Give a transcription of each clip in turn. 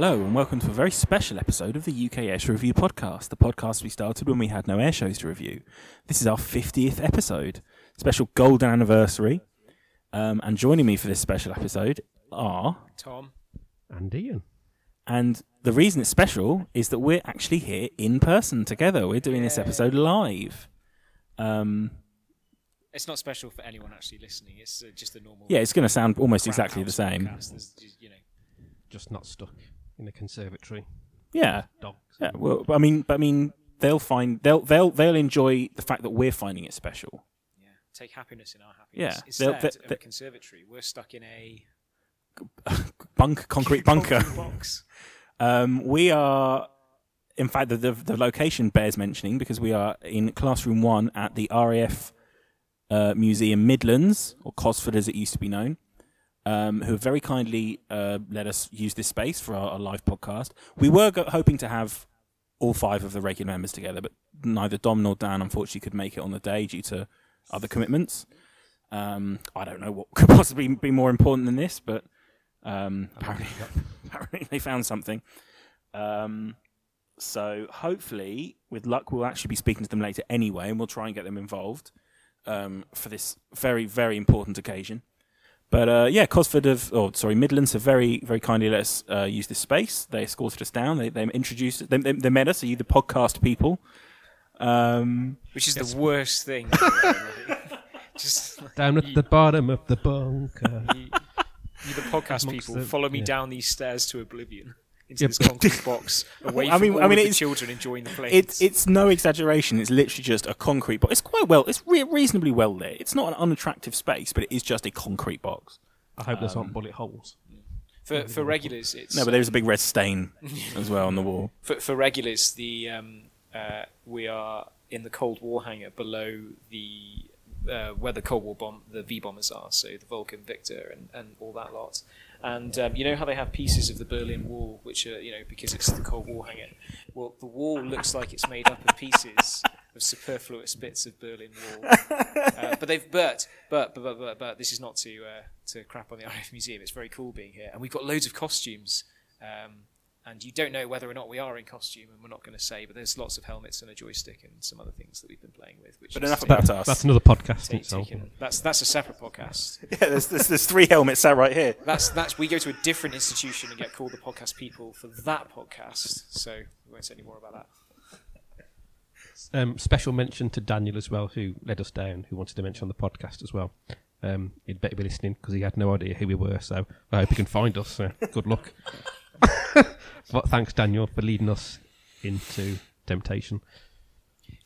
Hello, and welcome to a very special episode of the UK Airshow Review podcast, the podcast we started when we had no air shows to review. This is our 50th episode, special golden anniversary. Um, and joining me for this special episode are, Tom. And Ian. and the reason it's special is that we're actually here in person together. We're doing this episode live. Um, It's not special for anyone actually listening. It's uh, just a normal. yeah, it's going to sound almost exactly the same. podcast. There's just, you know, Just not stuck in a conservatory. Yeah, Dogs. yeah. Well, I mean, but I mean, they'll find they'll they'll they'll enjoy the fact that we're finding it special. yeah. Take happiness in our happiness. Yeah, they'll- Instead they- of they- a conservatory, we're stuck in a Bunk, concrete bunker. box. Um, we are, in fact, the, the the location bears mentioning because we are in classroom one at the RAF uh, Museum Midlands, or Cosford as it used to be known, um, who have very kindly uh, let us use this space for our, our live podcast. We were go- hoping to have all five of the regular members together, but neither Dom nor Dan unfortunately could make it on the day due to other commitments. Um, I don't know what could possibly be more important than this, but um, apparently, apparently they found something. Um, so hopefully, with luck, we'll actually be speaking to them later anyway, and we'll try and get them involved um, for this very, very important occasion. But uh, yeah, Cosford have, oh sorry, Midlands have very, very kindly let us uh, use this space. They escorted us down. They, they introduced, they, they, they met us. Are you the podcast people? Um, Which is the worst thing. just like, Down at you, the bottom of the bunker. you, you the podcast people, the- follow me yeah. down these stairs to oblivion. Into Yep. this concrete box, away I from mean- all I mean, of the it's- children enjoying the flames. It's it's no exaggeration. It's literally just a concrete box. It's quite well. It's re- reasonably well lit. It's not an unattractive space, but it is just a concrete box. I hope there's not bullet holes. for for regulars. It's No, but there's a big red stain as well on the wall. for, for regulars, the um, uh, we are in the Cold War hangar below the uh, where the Cold War bomb the V bombers are, so the Vulcan Victor and, and all that lot. And um, you know how they have pieces of the Berlin Wall, which are you know because it's the Cold War hangar. Well, the wall looks like it's made up of pieces of superfluous bits of Berlin Wall. Uh, but they've but but but but but, but this is not to uh, to crap on the RAF Museum. It's very cool being here, and we've got loads of costumes. Um, and you don't know whether or not we are in costume, and we're not going to say. But there's lots of helmets and a joystick and some other things that we've been playing with. Which But is enough taken- about us. That's another podcast in take- itself. taken- that's that's a separate podcast. Yeah, there's, there's there's three helmets sat right here. That's that's we go to a different institution and get called the podcast people for that podcast. So we won't say any more about that. Um, special mention to Daniel as well, who led us down, who wanted to mention on the podcast as well. Um, he'd better be listening because he had no idea who we were. So I hope he can find us. So good luck. but thanks, Daniel, for leading us into temptation.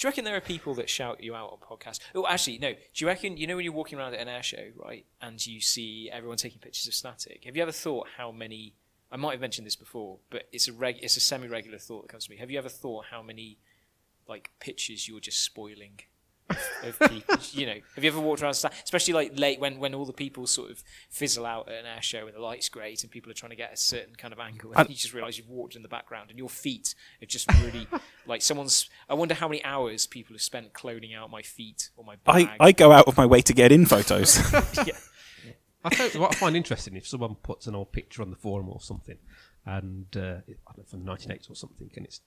Do you reckon there are people that shout you out on podcasts? Oh, actually, no. Do you reckon you know when you're walking around at an air show, right, and you see everyone taking pictures of static? Have you ever thought how many? I might have mentioned this before, but it's a reg, it's a semi-regular thought that comes to me. Have you ever thought how many like pictures you're just spoiling of people? you know, have you ever walked around, sta- especially like late when when all the people sort of fizzle out at an air show and the lights great and people are trying to get a certain kind of angle, and I- you just realise you've walked in the background and your feet are just really like someone's. I wonder how many hours people have spent cloning out my feet or my bag. I, I go out of my way to get in photos. yeah. I think what I find interesting if someone puts an old picture on the forum or something, and uh, I don't know from 1980 or something, and it's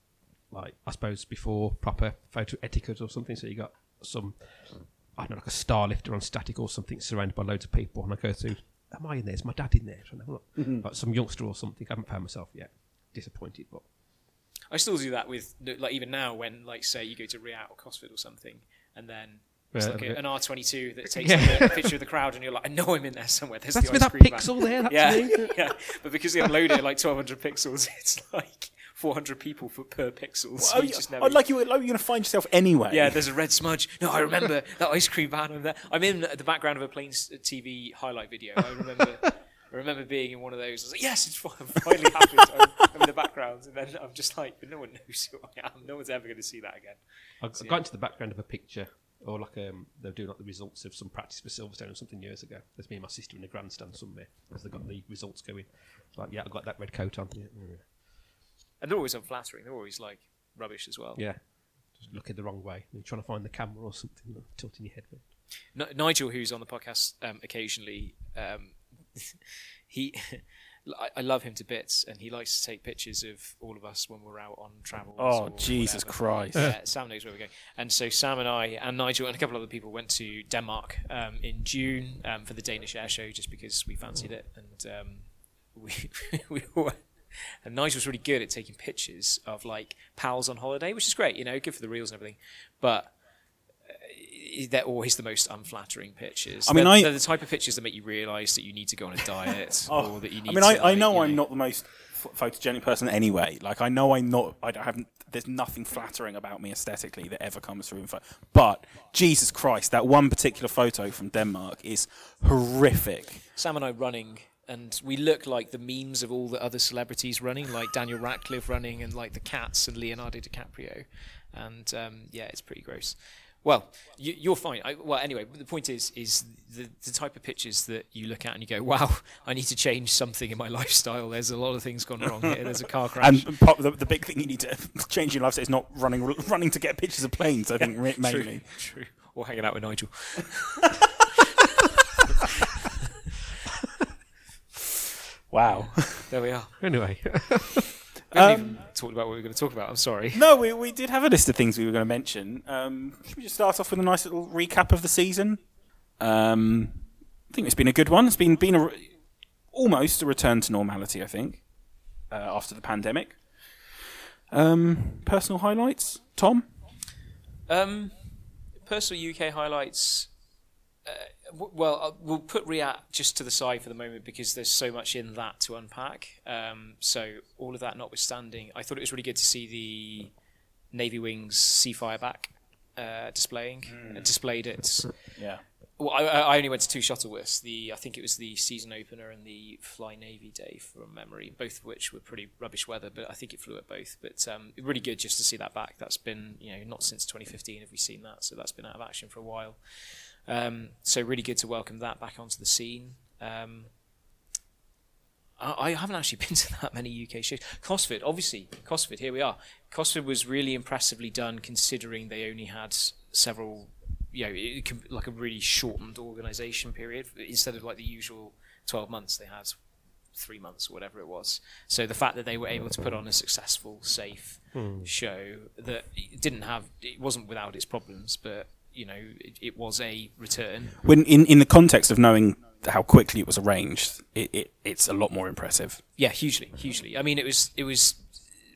like I suppose before proper photo etiquette or something. So you got some I don't know like a Starlifter on static or something surrounded by loads of people, and I go through. Am I in there? Is my dad in there? And I'm mm-hmm. like, like some youngster or something. I haven't found myself yet. Disappointed, but I still do that with like even now when like say you go to Riat or Cosford or something, and then. It's Yeah, like a a, an R22 that takes Yeah. like, a picture of the crowd, and you're like, I know I'm in there somewhere. There's that's the with ice that cream van. pixel there. That's yeah, me. yeah. But because they upload it like 1200 pixels, it's like 400 people for per pixel. So you just never. I'd like you. Like you're going to find yourself anyway. Yeah, there's a red smudge. No, I remember that ice cream van over there. I'm in the background of a plane's TV highlight video. I remember. I remember being in one of those. I was like, "Yes, it's fi- finally happened." I'm, I'm in the background, and then I'm just like, "But no one knows who I am. No one's ever going to see that again." I, I got into the background of a picture, or like um, they're doing like the results of some practice for Silverstone or something years ago. There's me and my sister in the grandstand somewhere as they got the results going. It's like, yeah, I got that red coat on. Yeah, yeah, And they're always unflattering. They're always like rubbish as well. yeah. just looking the wrong way. You're trying to find the camera or something, tilting your head. N- Nigel, who's on the podcast um, occasionally, um, he I, I love him to bits, and he likes to take pictures of all of us when we're out on travel. Oh, Jesus Christ. Yeah, Sam knows where we're going. And so Sam and I and Nigel and a couple of other people went to Denmark um, in June um, for the Danish Air Show just because we fancied it, and um, we we were. And Nigel's really good at taking pictures of like pals on holiday, which is great, you know, good for the reels and everything. But uh, they're always the most unflattering pictures. I mean, they're, I- they're the type of pictures that make you realise that you need to go on a diet Oh, or that you need. I mean, to, I, I know you I'm not the most photogenic person anyway. Like, I know I'm not. I don't have. There's nothing flattering about me aesthetically that ever comes through in photo. But Jesus Christ, that one particular photo from Denmark is horrific. Sam and I running, and we look like the memes of all the other celebrities running, like Daniel Radcliffe running, and like the cats and Leonardo DiCaprio. And um, yeah, it's pretty gross. Well, you, you're fine. I, well, anyway, the point is, is the, the type of pictures that you look at and you go, "Wow, I need to change something in my lifestyle." There's a lot of things gone wrong here. There's a car crash. And pop, the, the big thing you need to change in your lifestyle is not running running to get pictures of planes. I think mainly. True, true. Or hanging out with Nigel. Wow. There we are. Anyway, We haven't Um, even talked about what we were going to talk about. I'm sorry. No, we, we did have a list of things we were going to mention. Um, should we just start off with a nice little recap of the season? Um, I think it's been a good one. It's been been a, re- almost a return to normality. I think uh, after the pandemic. Um, personal highlights, Tom. Um, personal UK highlights. Uh, w- well, uh, we'll put RIAT just to the side for the moment because there's so much in that to unpack. Um, so all of that notwithstanding, I thought it was really good to see the Navy Wings Seafire back uh, displaying. Uh, displayed it. Yeah. Well, I, I only went to two Shuttleworths. The I think it was the season opener and the Fly Navy Day from memory, both of which were pretty rubbish weather. But I think it flew at both. But um, really good just to see that back. That's been you know not since 2015 have we seen that, so that's been out of action for a while. Um, so really good to welcome that back onto the scene. Um, I, I haven't actually been to that many UK shows. Cosford, obviously, Cosford. Here we are. Cosford was really impressively done, considering they only had several, you know, it, like a really shortened organisation period instead of like the usual twelve months. They had three months or whatever it was. So the fact that they were able to put on a successful, safe show that didn't have, it wasn't without its problems, but you know, it, it was a return. When in in the context of knowing how quickly it was arranged, it, it it's a lot more impressive. Yeah, hugely, hugely. I mean, it was it was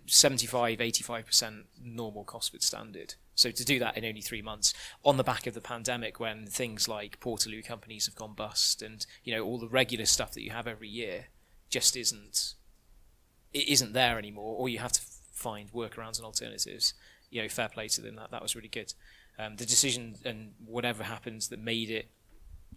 75, 85 percent normal Cosford standard. So to do that in only three months, on the back of the pandemic, when things like Portaloo companies have gone bust, and you know all the regular stuff that you have every year just isn't it isn't there anymore, or you have to find workarounds and alternatives. You know, fair play to them. That that was really good. Um, the decision and whatever happens that made it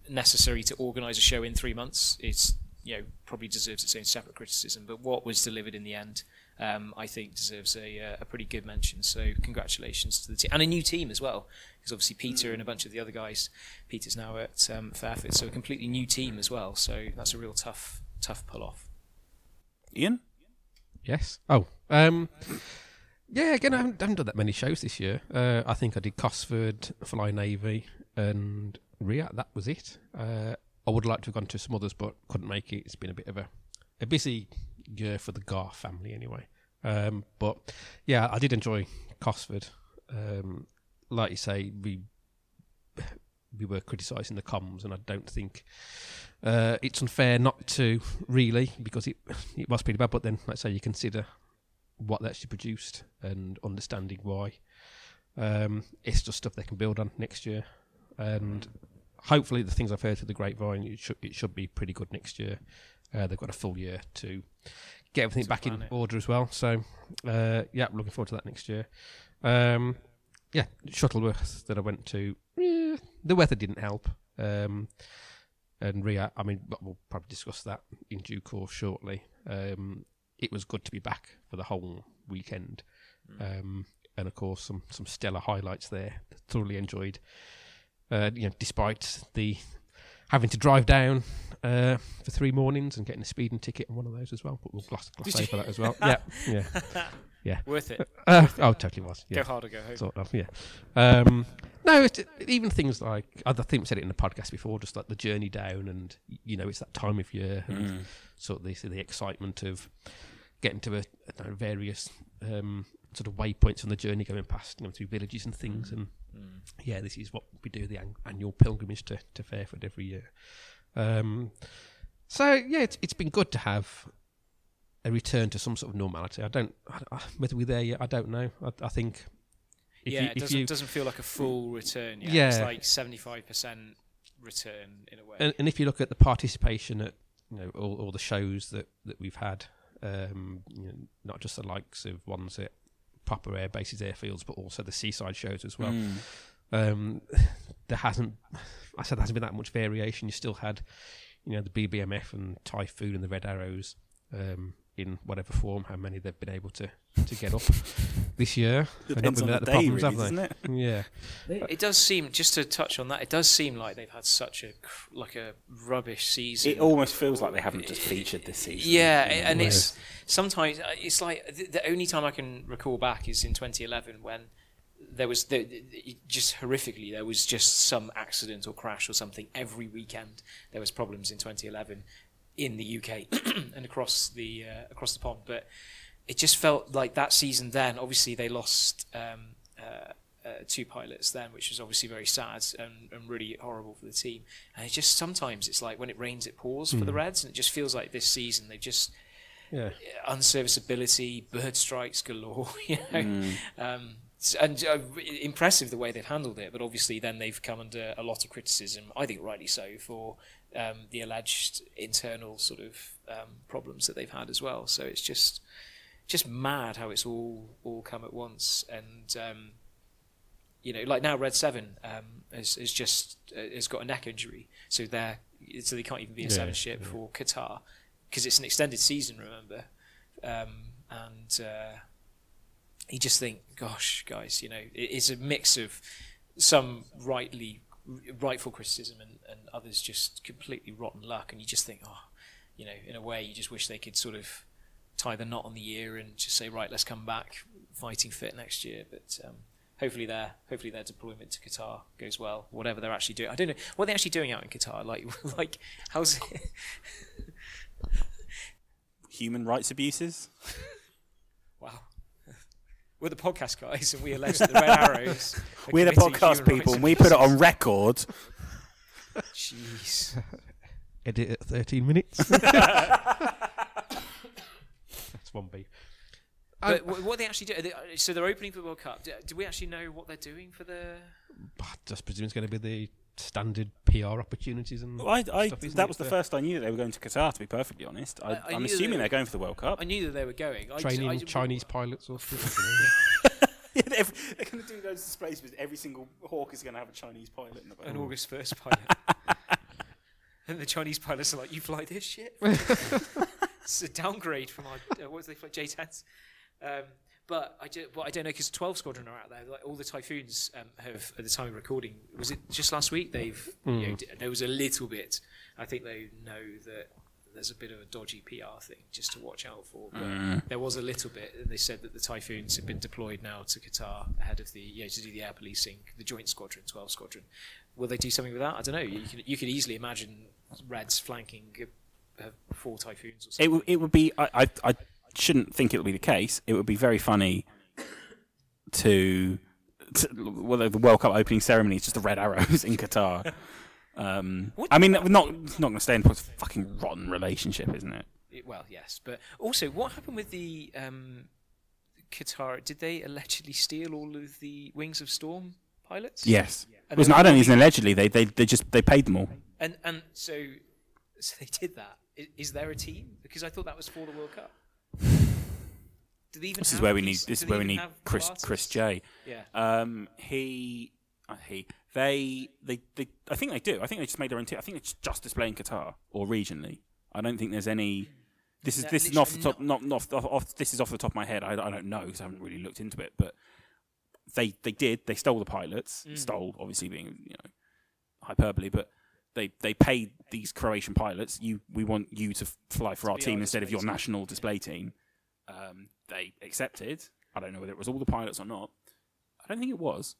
necessary to organise a show in three months is you know probably deserves its own separate criticism. But what was delivered in the end, um, I think, deserves a, uh, a pretty good mention. So congratulations to the team and a new team as well, because obviously Peter and a bunch of the other guys. Peter's now at um, Fairford, so a completely new team as well. So that's a real tough tough pull off. Ian. yes. Oh, um, yeah. Again, I haven't, haven't done that many shows this year. Uh, I think I did Cosford, Fly Navy, and RIAT. That was it. Uh, I would like to have gone to some others, but couldn't make it. It's been a bit of a, a busy year for the Gar family, anyway. Um, but yeah, I did enjoy Cosford. Um, like you say, we we were criticising the comms, and I don't think uh, it's unfair not to really because it it was pretty bad. But then, let's say you consider what they actually produced and understanding why. Um, it's just stuff they can build on next year, and hopefully the things I've heard through the grapevine, it should it should be pretty good next year. Uh, they've got a full year to get everything back in it. order as well. So uh, yeah, I'm looking forward to that next year. Um, yeah, Shuttleworth that I went to, eh, the weather didn't help. Um, and RIAT, I mean, we'll probably discuss that in due course shortly. Um, it was good to be back for the whole weekend, um, and of course some some stellar highlights there. Thoroughly enjoyed. Uh, you know, despite the having to drive down uh, for three mornings and getting a speeding ticket on one of those as well, but we'll gloss, gloss over that as well. yeah, yeah. yeah. Worth it. Uh, oh, totally was. Yeah Go hard or go home. sort of, yeah. Um, No, it, even things like I think we said it in the podcast before, just like the journey down, and you know, it's that time of year, and Mm. sort of the, the excitement of getting to a, don't various um, sort of waypoints on the journey, going past you know through villages and things, and yeah, this is what we do the an- annual pilgrimage to, to Fairford every year. Um, so yeah, it's it's been good to have a return to some sort of normality. I don't I, whether we're there yet. I don't know. I, I think if yeah, you, it doesn't, you doesn't feel like a full return yet. Yeah. It's like 75% return in a way. and, and if you look at the participation at you know all, all the shows that, that we've had, um, you know, not just the likes of ones at proper air bases, airfields, but also the seaside shows as well. Mm. Um, there hasn't, I said there hasn't been that much variation. You still had, you know, the BBMF and Typhoon and the Red Arrows um, in whatever form, how many they've been able to, to get up this year. They've not Depends on the without the day, problems, really, have doesn't they? it? Yeah. It does seem, just to touch on that, it does seem like they've had such a like a rubbish season. It almost feels like they haven't just featured this season. Yeah, in a and way. it's sometimes uh, it's like the, the only time I can recall back is in 2011 when there was the, the- just horrifically there was just some accident or crash or something every weekend. There was problems in 2011 in the UK and across the uh, across the pond, but it just felt like that season. Then obviously they lost. Um, uh, uh, two pilots then, which was obviously very sad and, and really horrible for the team. And it just sometimes it's like when it rains, it pours for the Reds, and it just feels like this season they've just Yeah. unserviceability, bird strikes galore, you know. Um, and uh, impressive the way they've handled it, but obviously then they've come under a lot of criticism, I think rightly so, for um, the alleged internal sort of um, problems that they've had as well. So it's just just mad how it's all all come at once, and um, you know, like now Red Seven um, has, has just uh, has got a neck injury, so they're so they can't even be a Yeah, seven ship yeah. for Qatar because it's an extended season, remember? Um, and uh, you just think, gosh, guys, you know, it, it's a mix of some rightly rightful criticism and, and others just completely rotten luck, and you just think, oh, you know, in a way, you just wish they could sort of tie the knot on the year and just say, right, let's come back fighting fit next year, but. Um, Hopefully their hopefully their deployment to Qatar goes well. Whatever they're actually doing, I don't know what they're actually doing out in Qatar. Like like how's it? Human rights abuses. Wow. We're the podcast guys, and we allege that the Red Arrows. We're the podcast people, and we put it on record. Jeez. Edit at 13 minutes. That's one B. But um, wh- what they actually do? are they- uh, So they're opening for the World Cup. Do, do we actually know what they're doing for the? I just presume it's going to be the standard PR opportunities and Well, I, I, stuff, isn't that it? was the The first I knew that they were going to Qatar. To be perfectly honest, I, I- I I'm knew assuming they they're going for the World Cup. I knew that they were going. I, training I, Chinese pilots or something. Yeah, they're, they're going to do those displays with every single hawk is going to have a Chinese pilot in the boat. an August first pilot. and the Chinese pilots are like, "You fly this shit." it's a downgrade from our uh, what was they fly J10s. Um, but I do, but I don't know because 12 Squadron are out there. Like all the Typhoons um, have at the time of recording. Was it just last week? They've you know, d- there was a little bit. I think they know that there's a bit of a dodgy PR thing just to watch out for. But there was a little bit. and They said that the Typhoons have been deployed now to Qatar ahead of the you know, to do the air policing, the Joint Squadron, 12 Squadron. Will they do something with that? I don't know. You can you could easily imagine Reds flanking uh, four Typhoons or It something. would it would be I, I I shouldn't think it would be the case. It would be very funny to, to well the World Cup opening ceremony is just the red arrows in Qatar. Um, I mean, not not going to stay in a fucking rotten relationship, isn't it? It- well, yes, but also what happened with the um, Qatar? Did they allegedly steal all of the Wings of Storm pilots? Yes. And Well, no, I don't think it's allegedly. They, they they just they paid them all. And and so so they did that. Is, Is there a team? Because I thought that was for the World Cup. Do they even This is where we need. This is where we need Chris? Chris J. Yeah. Um, he, uh, he, they, they, they. I think they do. I think they just made their own. i think it's just displaying Qatar or regionally. I don't think there's any. This is No, this is off the literally top. Not, not off, off. This is off the top of my head. I, I don't know because I haven't really looked into it. But they they did. They stole the pilots. Mm. Stole, obviously being you know hyperbole, but. They, they paid these Croatian pilots. You we want you to f- fly for our be team our instead of your display team. national display team. Um, they accepted. I don't know whether it was all the pilots or not. I don't think it was.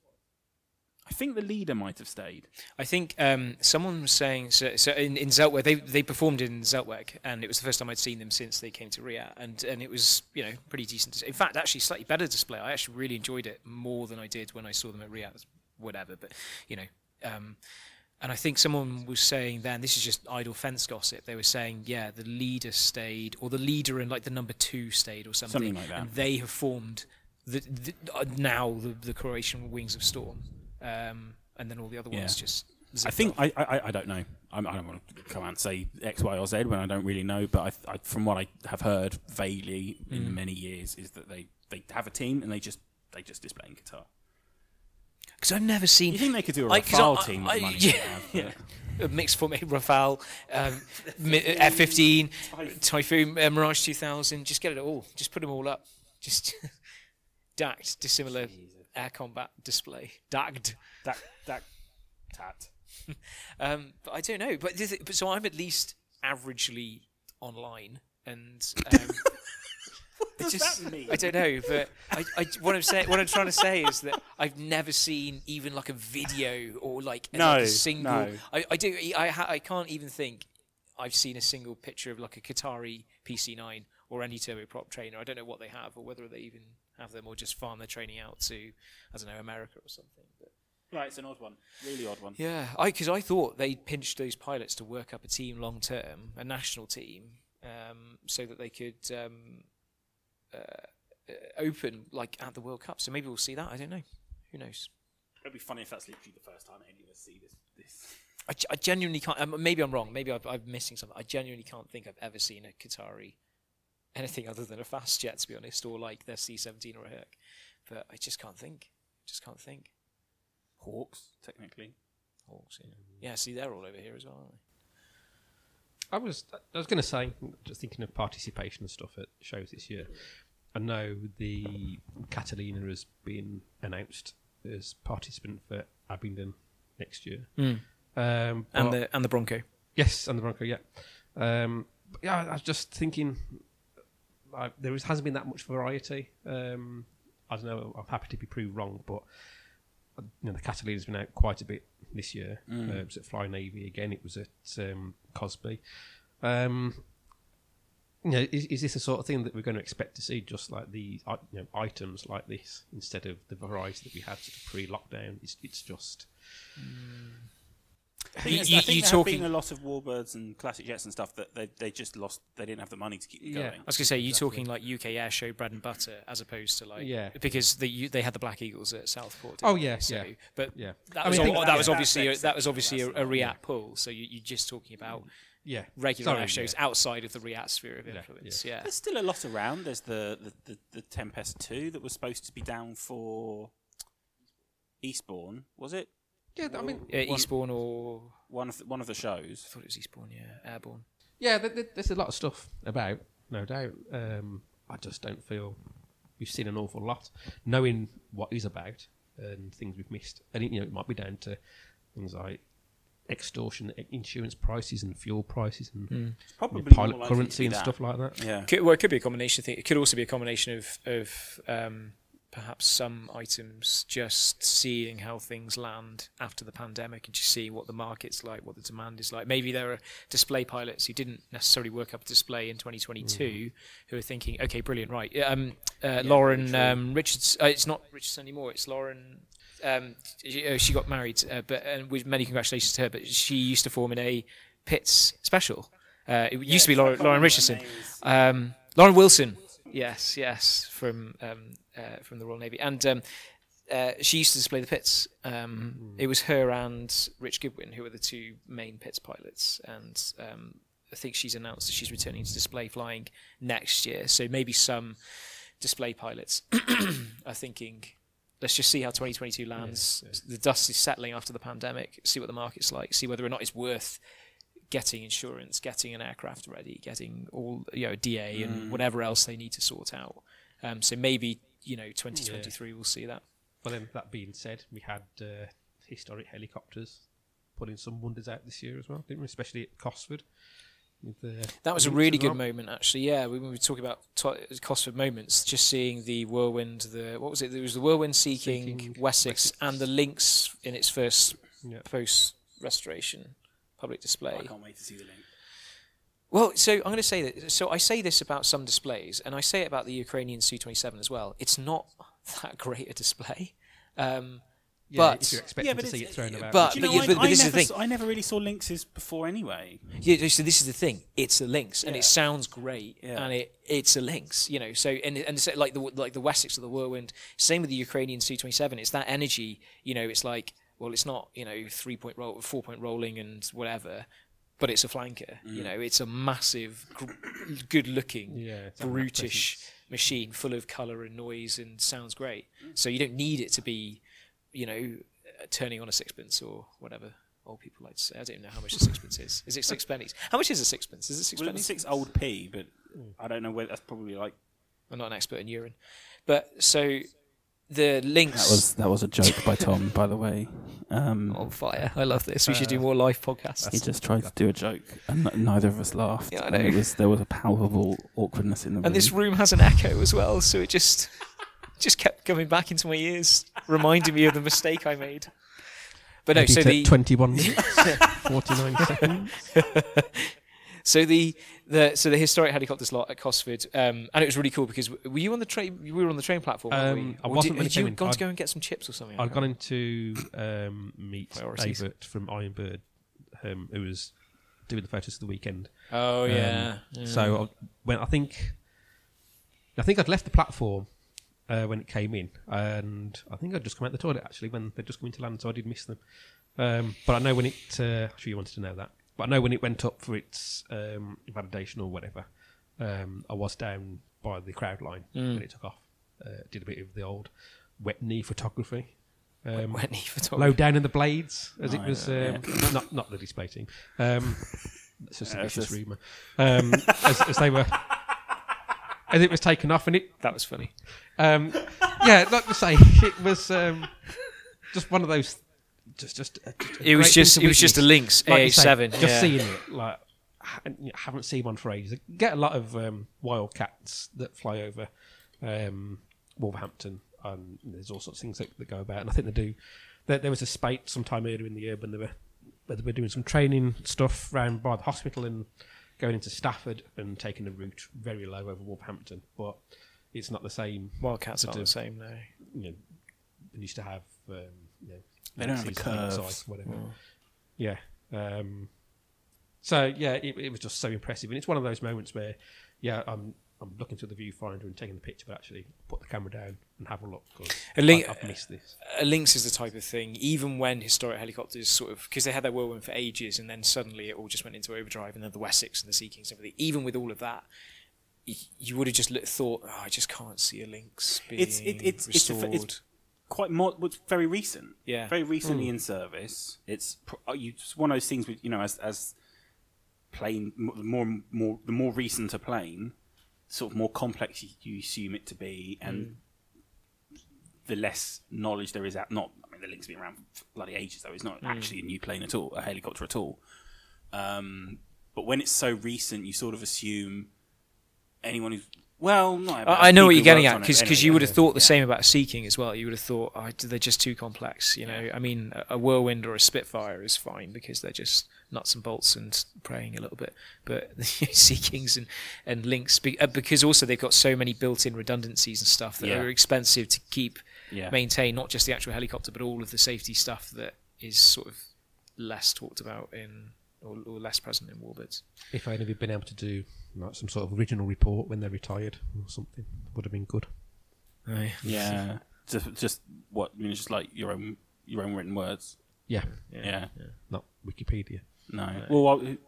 I think the leader might have stayed. I think um, someone was saying so, so in, in Zeltweg they they performed in Zeltweg and it was the first time I'd seen them since they came to RIAT and and it was you know pretty decent. In fact, actually slightly better display. I actually really enjoyed it more than I did when I saw them at RIAT. Whatever, but you know. Um, and I think someone was saying then this is just idle fence gossip. They were saying, yeah, the leader stayed, or the leader and like the number two stayed, or something. Something like that. And they have formed the, the uh, now the, the Croatian Wings of Storm, um, and then all the other ones Yeah. just. I think. I, I I don't know. I'm, I don't want to come out and say X, Y, or Z when I don't really know. But I, I, from what I have heard vaguely in Mm. many years, is that they, they have a team and they just they just display in Qatar. because I've never seen You think they could do a Rafale I- team I- with money? yeah, have, yeah. a mixed formation Rafale, um, F fifteen, Typhoon, uh, Mirage two thousand. Just get it all. Just put them all up. Just DACT, dissimilar air combat display. DACT. That that tat. Um, but I don't know. But, this- but so I'm at least averagely online, and um, What does just- that mean? I don't know. But I, I, what I'm saying, what I'm trying to say is that I've never seen even like a video or like, No, like a single. no. I, I do. I, I can't even think I've seen a single picture of like a Qatari PC9 or any turboprop trainer. I don't know what they have or whether they even have them or just farm their training out to, I don't know, America or something. But Right, it's an odd one. Really odd one. yeah, I because I thought they'd pinched those pilots to work up a team long term, a national team, um, so that they could um, uh, uh, open like at the World Cup. So maybe we'll see that. I don't know. Who knows? It'd be funny if that's literally the first time any of us see this. This. I, I genuinely can't. Um, maybe I'm wrong. Maybe I've, I'm missing something. I genuinely can't think I've ever seen a Qatari anything other than a fast jet, to be honest, or like their C-17 or a Herc. But I just can't think. Just can't think. Hawks, technically. Hawks, yeah. yeah, see, they're all over here as well, aren't I was I was going to say, just thinking of participation and stuff at shows this year. I know the Catalina has been announced as participant for Abingdon next year. they? Um, And the and the Bronco. yes, and the Bronco, yeah. Um, yeah, I was just thinking, there is, hasn't been that much variety. Um, I don't know. I'm happy to be proved wrong, but you know, the Catalina's been out quite a bit this year. Mm. Uh, it was at Fly Navy again. It was at um, Cosford. Um, you know, is, is this the sort of thing that we're going to expect to see? Just like the uh, you know, items like this, instead of the variety that we had sort of pre-lockdown. It's, it's just I think, You- it's- you- I think you there talking- have been a lot of Warbirds and classic jets and stuff that they, they just lost. They didn't have the money to keep Yeah. going. I was going to say, you Exactly. talking like UK Air Show bread and butter as opposed to like Yeah. because the, you, they had the Black Eagles at Southport. Oh, didn't yeah. So, yeah. But yeah, that I was mean, I al- think that that- was obviously a, that was obviously a, a not- RIAT pull. So you, you're just talking about mm. yeah. regular Sorry, air shows yeah. outside of the RIAT sphere of Yeah, influence. Yeah. There's still a lot around. There's the the, the, the Tempest two that was supposed to be down for Eastbourne. Was it Yeah, I mean, Yeah, One- Eastbourne or one of the, one of the shows. I shows? thought it was Eastbourne. Yeah, Airbourne. Yeah, th- th- there's a lot of stuff about, no doubt. Um, I just don't feel we've seen an awful lot, knowing what is about and things we've missed. And it, you know, it might be down to things like extortion, insurance prices, and fuel prices, and you know, Probably pilot more likely to currency and that. stuff like that. Yeah. Could, well, it could be a combination Of thing. It could also be a combination of of um, perhaps some items just seeing how things land after the pandemic and just seeing what the market's like, what the demand is like. Maybe there are display pilots who didn't necessarily work up a display in 2022 who are thinking, okay, brilliant, right? Um, uh, Lauren um, Richards. Uh, it's not Richardson anymore. It's Lauren. Um, she, uh, she got married, uh, but and with many congratulations to her. But she used to form in a Pitts special. Uh, it used to be Lauren, Lauren Richardson. Um, Lauren Wilson. Yes, yes, from um, uh, from the Royal Navy, and um, uh, she used to display the Pitts. Um, It was her and Rich Goodwin who were the two main Pitts pilots, and um, I think she's announced that she's returning to display flying next year. So maybe some display pilots are thinking. Let's just see how 2022 lands. The dust is settling after the pandemic. See what the market's like. See whether or not it's worth getting insurance, getting an aircraft ready, getting all you know DA and whatever else they need to sort out. Um, so maybe you know 2023 we'll see that. But then, that being said, we had uh, historic helicopters putting some wonders out this year as well, didn't we? Especially at Cosford. That was a really good well. moment, actually. Yeah, we, when we were talking about to- Cosford moments, just seeing the whirlwind, the what was it? There was the whirlwind Sea King, Seeking Wessex, Wessex. and the Lynx in its first Yeah. post restoration public display. I can't wait to see the Lynx. Well, so I'm going to say that. So I say this about some displays, and I say it about the Ukrainian Su-27 as well. It's not that great a display. Um, Yeah, but if you're expecting Yeah, but to see it thrown about. but- Do you know, yeah, I, but- but I this is the never, thing. saw- I never really saw Lynxes before anyway. Yeah, so this is the thing. It's a lynx, and Yeah. it sounds great, Yeah. and it it's a lynx, you know. So and and so like the like the Wessex or the Whirlwind. Same with the Ukrainian Su twenty seven. It's that energy, you know. It's like well, it's not you know three point roll, four point rolling and whatever, but it's a flanker. Mm. You know, it's a massive, gr- good looking, Yeah, it's having that brutish machine full of color and noise and sounds great. So you don't need it to be, you know, uh, turning on a sixpence or whatever. Old people like to say. I don't even know how much a sixpence is. Is it six pennies? How much is a sixpence? Is it six Well, it pennies? six old P, but I don't know whether that's probably like I'm not an expert in urine, but so the Lynx that was that was a joke by Tom, by the way. Um, on fire. I love this. We should do Uh, more live podcasts. he just tried to do a joke, and n- neither of us laughed. Yeah, I and know. it was there was a palpable awkwardness in the room. And this room has an echo as well, so it just just kept coming back into my ears, reminding me of the mistake I made. But no, so the 21 minutes, 49 seconds. So the the so the historic helicopter slot at Cosford, um, and it was really cool because w- were you on the train? We were on the train platform. Um, we? I wasn't did, when had you in. gone to I'd- go and get some chips or something? I I'd gone in to um, meet. Avert from Ironbird, um, who was doing the photos of the weekend. Oh Um, yeah. yeah. So I, when I think, I think I'd left the platform uh, when it came in, and I think I'd just come out the toilet actually when they'd just come into land, so I did miss them. Um, but I know when it. Uh, I'm sure you wanted to know that, but I know when it went up for its um, validation or whatever, um, I was down by the crowd line Mm. when it took off. Uh, did a bit of the old wet knee photography. Um, Wet knee photography. low down in the blades, as it Oh, was. Um, Not not the display team. Um, that's just a Yeah, vicious just- rumour. Um, as, as they were, as it was taken off, and it. That was funny. Um, yeah, like to say, it was um, just one of those. Just, just. A, just a It was just it was just a. Lynx Like AH7. Just yeah. seeing it, like, ha- you know, haven't seen one for ages. I get a lot of um, wildcats that fly over um, Wolverhampton, and there's all sorts of things that, that go about. And I think they do. There, there was a spate sometime earlier in the year when they were they were doing some training stuff round by the hospital and going into Stafford and taking a route very low over Wolverhampton, but it's not the same. Wildcats aren't the same now. You know, they used to have. Um, you know, They don't have the Nazis on the curves. outside, whatever. Yeah. Um, so yeah, it, it was just so impressive, and it's one of those moments where, yeah, I'm I'm looking through the viewfinder and taking the picture, but actually put the camera down and have a look because A link- I've missed this. a Lynx is the type of thing, even when historic helicopters sort of, because they had their whirlwind for ages and then suddenly it all just went into overdrive and then the Wessex and the Sea Kings and everything, even with all of that, you would have just thought, oh, I just can't see a Lynx being It's- it- it's- it's a- restored. it's- quite more it's very recent. Yeah. very recently in service. It's uh, you just one of those things with you know as as plane more more the more recent a plane, sort of more complex you, assume it to be, and the less knowledge there is out. Not I mean the Lynx's been around for bloody ages though. It's not actually a new plane at all, a helicopter at all. Um, but when it's so recent, you sort of assume anyone who's well, not I I know what you're getting at on because anyway, you would have yeah. thought the Yeah. same about Sea King as well. You would have thought oh, they're just too complex. You know, I mean, a- a Whirlwind or a Spitfire is fine because they're just nuts and bolts and praying a little bit. But the Sea Kings and and Lynx be- uh, because also they've got so many built-in redundancies and stuff that Yeah. are expensive to keep Yeah. maintain. Not just the actual helicopter, but all of the safety stuff that is sort of less talked about in or, or less present in warbirds. If I'd have been able to do like some sort of original report when they're retired or something, would have been good. Yeah, just just what you know, just like your own your own written words. Yeah, Yeah, not Wikipedia. no. Well, why, who,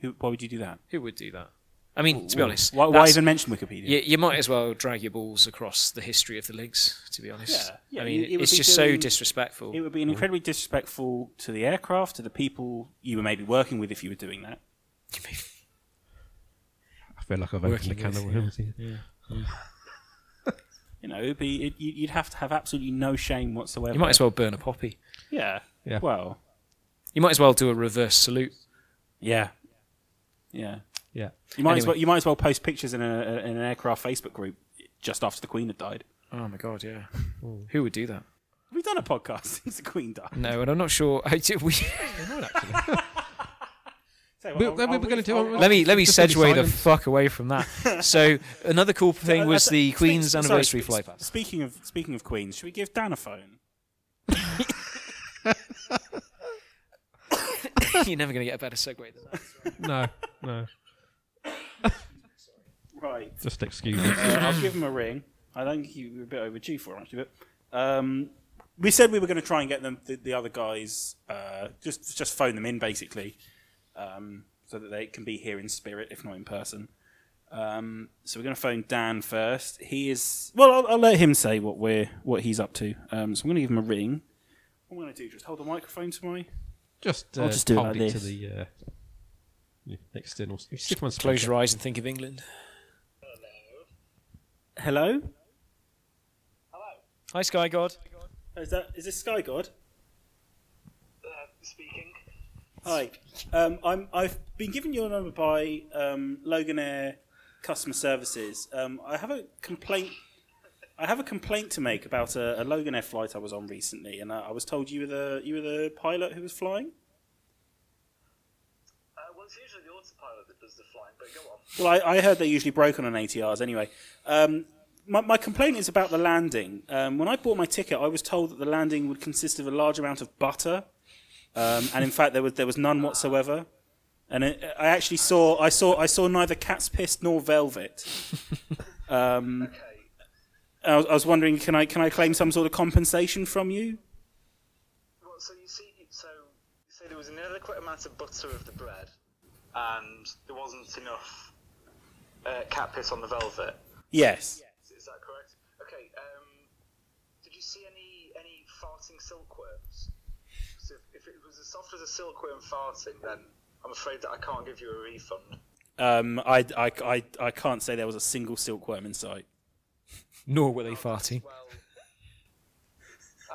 who, why would you do that? Who would do that? I mean, to be honest, why, why even mention Wikipedia? You, you might as well drag your balls across the history of the Lynx, to be honest. Yeah, yeah, I mean, it- it it's be just so disrespectful. It would be incredibly disrespectful to the aircraft, to the people you were maybe working with if you were doing that. I feel like I've opened Working a can with, of worms here. You know, it'd be it, you- you'd have to have absolutely no shame whatsoever. You might as well burn a poppy. Yeah. Yeah. Well. You might as well do a reverse salute. Yeah. Yeah. Yeah. You might as Anyway. well you might as well post pictures in, a, in an aircraft Facebook group just after the Queen had died. Oh my god, yeah. Who would do that? We've done a podcast since the Queen died? No, and I'm not sure. I do- we- Tell you We- I'll- we I'll gonna do- I'll- let me let me Just gonna be segue the fuck away from that. So another cool thing was Uh, the Queen's sorry, anniversary sp- flight pass. Speaking of speaking of Queens, should we give Dan a phone? You're never going to get a better segue than that. No, no. Right. Just excuse me. Uh, I'll give him a ring. I think you were a bit overdue for it, actually. But um, we said we were going to try and get them the, the other guys uh, just just phone them in basically, um, so that they can be here in spirit, if not in person. Um, so we're going to phone Dan first. He is well. I'll, I'll let him say what we're what he's up to. Um, so I'm going to give him a ring. What I'm going to do just hold the microphone to my. Just, uh, I'll just do it like it to this. the uh, yeah, external. you Stick 'em on Close speaker. your eyes and think of England. Hello. Hello. Hello. Hi, Sky God. Is that is this Sky God? Uh, speaking. Hi, um, I'm, I've been given your number by um, Loganair Customer Services. Um, I have a complaint. I have a complaint to make about a, a Loganair flight I was on recently, and I, I was told you were the you were the pilot who was flying. Uh, well, it's usually the autopilot that does the flying, but go on. Well, I, I heard they're usually broke on an ATRs anyway. Um, my, my complaint is about the landing. Um, when I bought my ticket, I was told that the landing would consist of a large amount of butter, um, and in fact there was there was none whatsoever. And it, I actually saw I saw I saw neither cat's piss nor velvet. Um, Okay. I, was, I was wondering, can I can I claim some sort of compensation from you? Well, so you see, so you say there was an inadequate amount of butter of the bread, and there wasn't enough uh, cat piss on the velvet. Yes. Yes, Is that correct? Okay. Um, did you see any any farting silkworms? 'Cause if, if it was as soft as a silkworm farting, then I'm afraid that I can't give you a refund. Um, I, I, I, I can't say there was a single silkworm in sight. Nor were they farting. Well, I,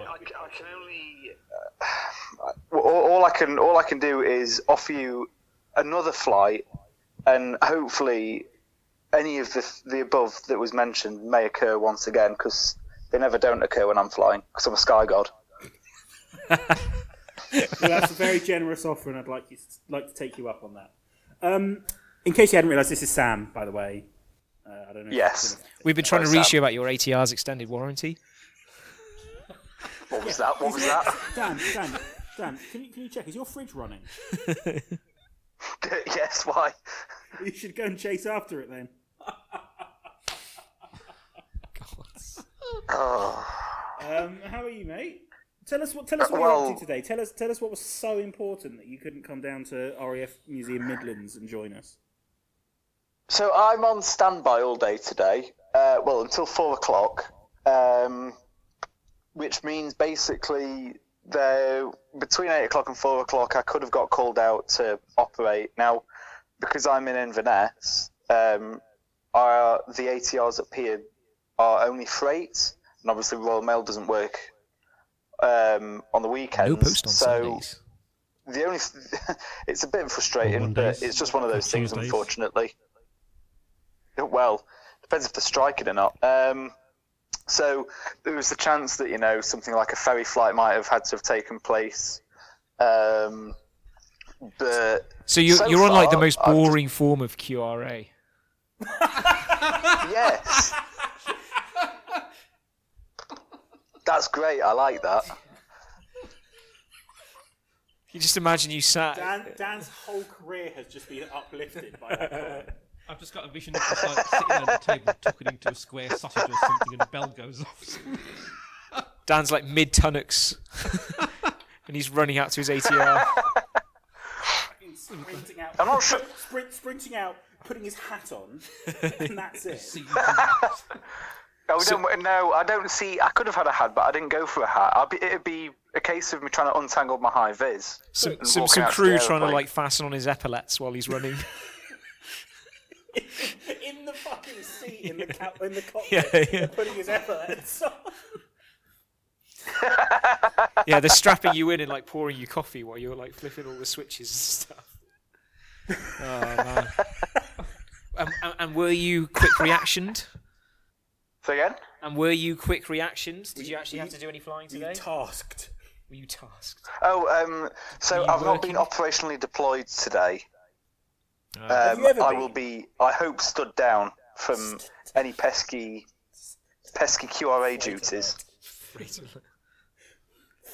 I I can only. Uh, all, all I can all I can do is offer you another flight, and hopefully, any of the the above that was mentioned may occur once again because they never don't occur when I'm flying because I'm a sky god. Well, that's a very generous offer, and I'd like you like to take you up on that. Um, in case you hadn't realised, this is Sam, by the way. Uh, I don't know. Yes. We've been trying to reach Sam. you about your ATR's extended warranty. What was that? What was that? Dan, Dan, Dan, can you, can you check? Is your fridge running? yes. Why? You should go and chase after it then. Oh. Um, how are you, mate? Tell us what. Tell us what well- you're up to today. Tell us. Tell us what was so important that you couldn't come down to RAF Museum Midlands and join us. So I'm on standby all day today. Uh, well, until four o'clock, um, which means basically there between eight o'clock and four o'clock, I could have got called out to operate. Now, because I'm in Inverness, um, our, the ATRs up here are only freight, and obviously Royal Mail doesn't work um, on the weekends. No post on so Sundays. the only it's a bit frustrating, but it's just one of those things, Tuesdays. unfortunately. Well, depends if they're striking or not. Um, so there was the chance that you know something like a ferry flight might have had to have taken place. Um, but So you, so you're on like the most I've just- boring form of QRA. yes, that's great. I like that. You just imagine you sat. Dan, Dan's whole career has just been uplifted by that comment. I've just got a vision of just like sitting down at the table, tucking into a square sausage or something, and a bell goes off. Dan's like mid tunnocks, and he's running out to his ATR. sprinting out. I'm not sure- Sprint, sprinting out, putting his hat on, and that's it. See, Oh, we don't, no, I don't see. I could have had a hat, but I didn't go for a hat. I'll be, it'd be a case of me trying to untangle my high vis. Some some, some crew trying to like fasten on his epaulets while he's running. in the fucking seat in the ca- in the cockpit, Yeah, yeah. putting his epaulets on. yeah, they're strapping you in and like pouring you coffee while you're like flipping all the switches and stuff. Oh man. Um, and, and, and were you quick reactioned? So again, And were you quick reactions? Did you actually have to do any flying You today? tasked. Were you tasked? oh, um, so I've not been operationally deployed today. Have Um, you ever I been? will be. I hope stood down from any pesky, pesky QRA duties.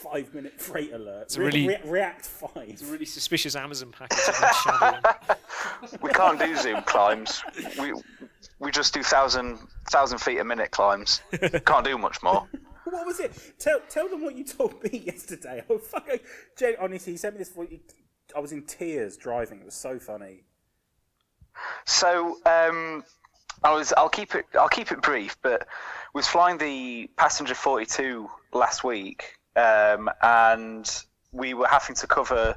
Five minute freight alert. It's a really- Re- react five. It's a really suspicious Amazon package. I've been shadowing. We can't do zoom climbs. We we just do thousand thousand feet a minute climbs. Can't do much more. What was it? Tell tell them what you told me yesterday. Oh fuck! I- Jen, honestly, he sent me this. vo- I was in tears driving. It was so funny. So um, I was. I'll keep it. I'll keep it brief. But was flying the passenger 42 last week, um, and we were having to cover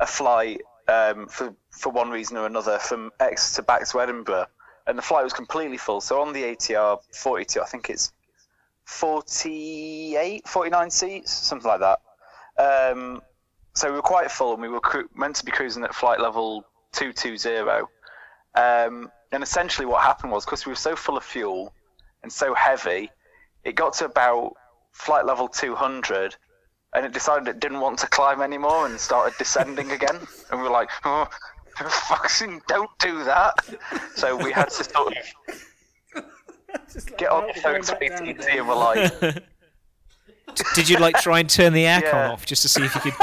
a flight um, for for one reason or another from Exeter back to Edinburgh, and the flight was completely full. So on the ATR 42, I think it's 48, 49 seats, something like that. Um, so we were quite full, and we were cru- meant to be cruising at flight level 220. Um, and essentially, what happened was because we were so full of fuel and so heavy, it got to about flight level 200, and it decided it didn't want to climb anymore and started descending again. And we were like, oh, fucking don't do that. So we had to sort of like, get on the phone to back ATC and we're like, Did you like try and turn the aircon Yeah. off just to see if you could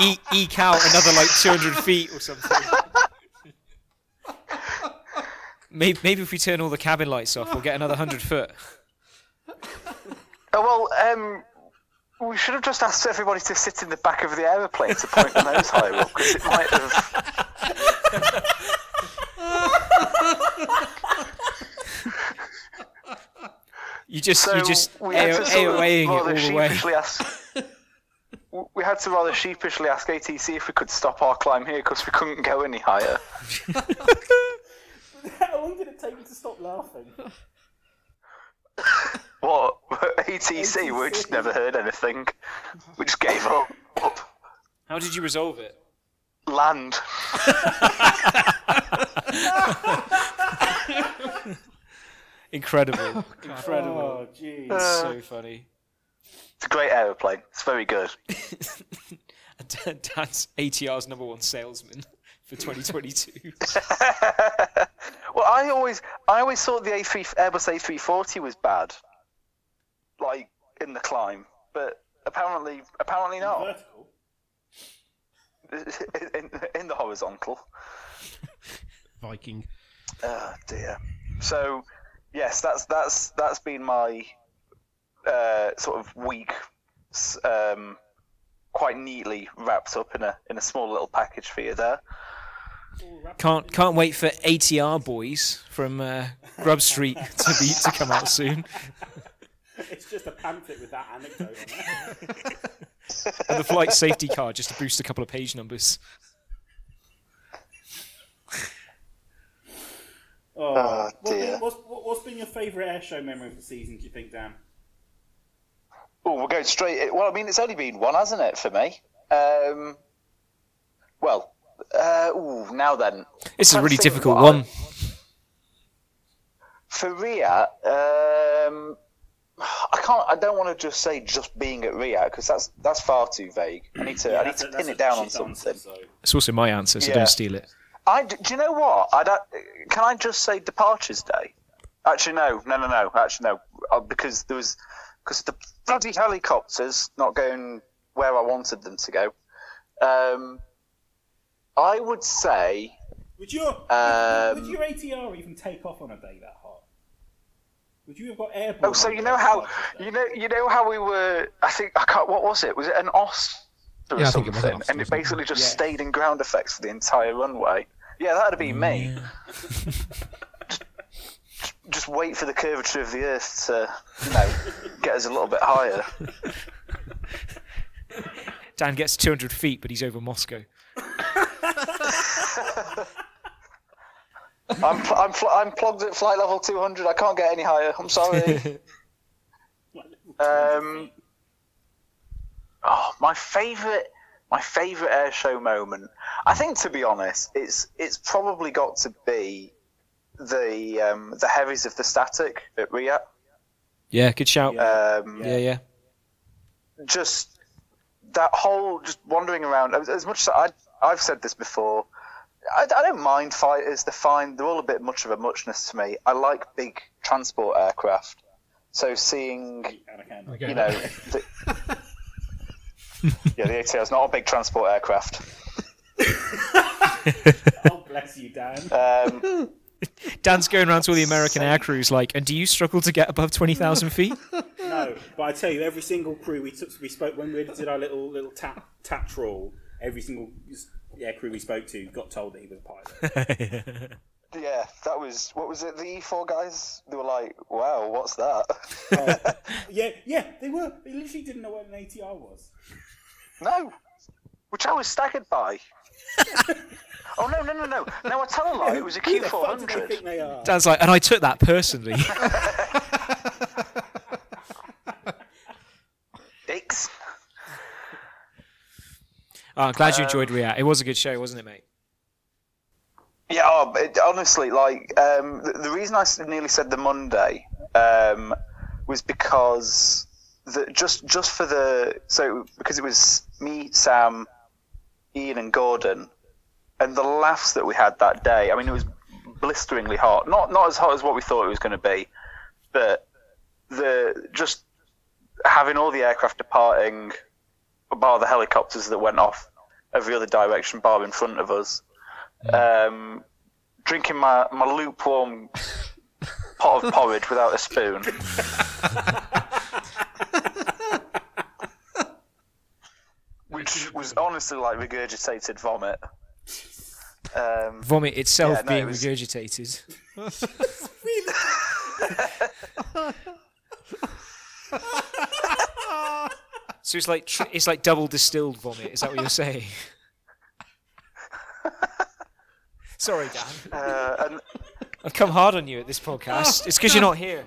e- eke out another like 200 feet or something? Maybe, maybe if we turn all the cabin lights off, we'll get another 100 foot. Oh, well, um, we should have just asked everybody to sit in the back of the aeroplane to point the nose higher up because it might have. You just, So you just we had to sort of AOAing it all rather the way. sheepishly ask. We had to rather sheepishly ask ATC if we could stop our climb here because we couldn't go any higher. How long did it take you to stop laughing? What? ATC? We just never heard anything. We just gave up. How did you resolve it? Land. Incredible. Incredible. Oh jeez. so funny. It's a great aeroplane. It's very good. And dad's ATR's number one salesman for 2022. Well, I always, I always thought the A3 Airbus A340 was bad, like in the climb, but apparently, apparently not Vertical. in, in the horizontal. Viking. Oh dear. So, yes, that's that's that's been my uh, sort of week, um, quite neatly wrapped up in a in a small little package for you there. Can't can't wait for ATR boys from uh, Grub Street to be to come out soon. It's just a pamphlet with that anecdote on it. And the flight safety card just to boost a couple of page numbers. Oh, Oh, what- dear. what's, what, what's been your favourite air show memory of the season? Do you think, Dan? Oh, we're going straight. Well, I mean, it's only been one, hasn't it, for me? Um, well, uh, ooh, now then. It's a really difficult what I- one. For RIAT, um, I can't. I don't want to just say just being at RIAT because that's that's far too vague. I need to. I need to pin it down on shit answer, something. so- It's also my answer, so Yeah. don't steal it. I do you know what? I don't, can I just say Departures Day? Actually, no, no, no, no. Actually, no, uh, because there was because the bloody helicopters not going where I wanted them to go. Um, I would say Would your Um, would your ATR even take off on a day that hot? Would you have got airborne? Oh, so you know how like you know you know how we were? I think I can't. What was it? Was it an OS or Yeah, I think something? it was an and it basically just Yeah. stayed in ground effects for the entire runway. Yeah, that'd be me. Just wait for the curvature of the Earth to, you know, get us a little bit higher. Dan gets 200 feet, but he's over Moscow. I'm pl- I'm, pl- I'm plugged at flight level 200. I can't get any higher. I'm sorry. Um, oh, my favourite, my favourite air show moment. I think, to be honest, it's it's probably got to be the um, the heavies of the static at RIAT. Yeah, good shout. Um, yeah, yeah. just that whole just wandering around. As, as much as I, I've said this before, I, I don't mind fighters. They're fine. They're all a bit much of a muchness to me. I like big transport aircraft. So seeing, you know, the, yeah, the ATR is not a big transport aircraft. oh, bless you, Dan. Um, Dan's going around to all the American air crews like, and do you struggle to get above 20,000 feet? No, but I tell you, every single crew we took, we spoke when we did our little little tap tap trawl. Every single air crew we spoke to got told that he was a pilot. yeah, that was what was it? The E4 guys. They were like, "Wow, what's that?" Oh, yeah, yeah, they were. They literally didn't know what an ATR was. No, which I was staggered by. oh no, no, no, no! No, I tell a lie. It was a Who the fuck do they Q400. think? Dan's like, and I took that personally. Oh, I'm glad you enjoyed RIAT. It was a good show, wasn't it, mate? Yeah, oh, it, honestly, like um, the, the reason I nearly said the Monday um, was because the, just just for the so because it was me, Sam, Ian, and Gordon, and the laughs that we had that day. I mean, it was blisteringly hot. Not not as hot as what we thought it was going to be, but the just having all the aircraft departing, bar the helicopters that went off every other direction, bar in front of us um, drinking my, my lukewarm pot of porridge without a spoon. Which was honestly like regurgitated vomit. Um, Vomit itself Yeah, no, being it was- regurgitated. so it's like tr- it's like double distilled vomit. Is that what you're saying? Sorry, Dan. uh, and I've come hard on you at this podcast. It's because you're not here.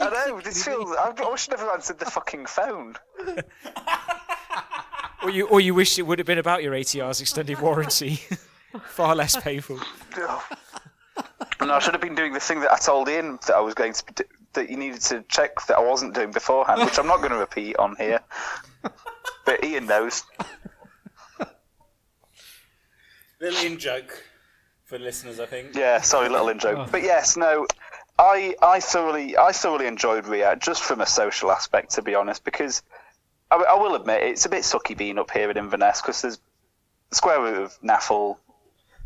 I know this feels. I, I should have answered the fucking phone. Or you, or you wish it would have been about your ATR's extended warranty. Far less painful. And I should have been doing the thing that I told Ian that I was going to that you needed to check that I wasn't doing beforehand, which I'm not going to repeat on here. But Ian knows. Little in joke for listeners, I think. Yeah, sorry, little in joke. Oh. But yes, no, I I thoroughly I thoroughly enjoyed RIAT just from a social aspect, to be honest, because I, I will admit it's a bit sucky being up here in Inverness because there's the square root of Naffle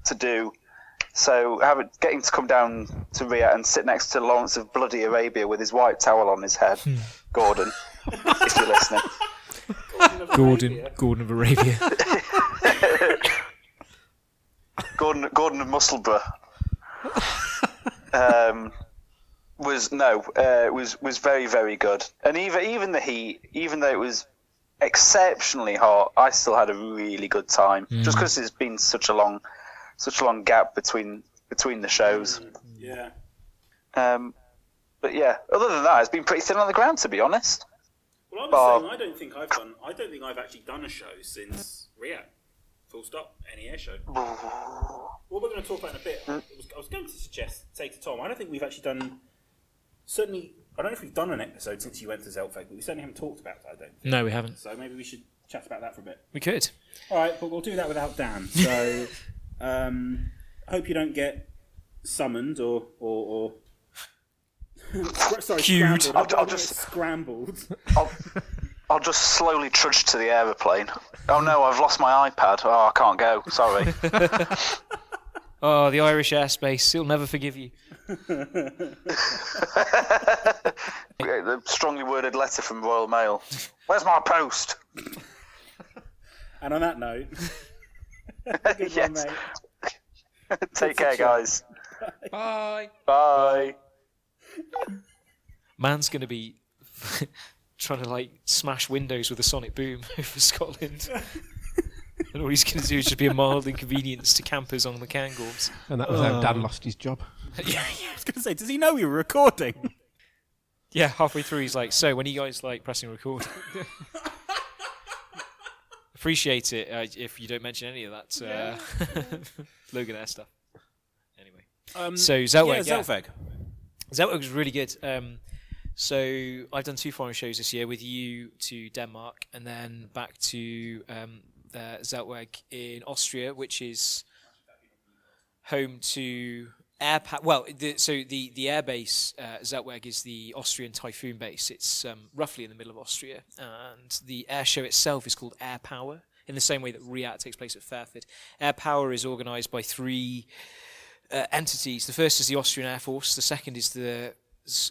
to do. So having getting to come down to RIAT and sit next to Lawrence of Bloody Arabia with his white towel on his head, Gordon, if you're listening. Gordon, Gordon of Arabia. Gordon Gordon of Musselburgh um, was no uh, was was very very good, and even even the heat, even though it was exceptionally hot, I still had a really good time. Just because it's been such a long such a long gap between between the shows. Yeah. Um, but yeah, other than that, it's been pretty thin on the ground to be honest. Well, I was Bob. saying I don't think I've done. I don't think I've actually done a show since RIAT. Full stop. Any air show. What we're going to talk about in a bit. I was, I was going to suggest, say to Tom, I don't think we've actually done. Certainly, I don't know if we've done an episode since you went to Zeltweg, but we certainly haven't talked about it. I don't. Think. No, we haven't. So maybe we should chat about that for a bit. We could. All right, but we'll do that without Dan. So, um, I hope you don't get summoned or or. or Sorry, Queued. scrambled. I'll- I don't I'll just- scrambled. I'll, I'll just slowly trudge to the aeroplane. Oh no, I've lost my iPad. Oh, I can't go. Sorry. Oh, the Irish airspace. He'll never forgive you. the strongly worded letter from Royal Mail. Where's my post? And on that note, good one, Yes. mate. Take care, guys. Bye. Bye. Man's going to be trying to like smash windows with a sonic boom over Scotland. and all he's going to do is just be a mild inconvenience to campers on the Cairngorms. And that was how Dan um, lost his job. yeah, I was going to say, does he know we were recording? yeah, halfway through he's like, so when are you guys like pressing record? Appreciate it uh, if you don't mention any of that uh, Loganair stuff. Anyway, Um, so Zeltweg, yeah, yeah, Zeltweg. Zeltweg was really good. Um, so I've done two foreign shows this year with you to Denmark and then back to um, uh, Zeltweg in Austria, which is home to air. Pa- well, the, so the the airbase uh, Zeltweg is the Austrian Typhoon base. It's um, roughly in the middle of Austria, and the air show itself is called Air Power. In the same way that RIAT takes place at Fairford, Air Power is organised by three uh, entities. The first is the Austrian Air Force. The second is the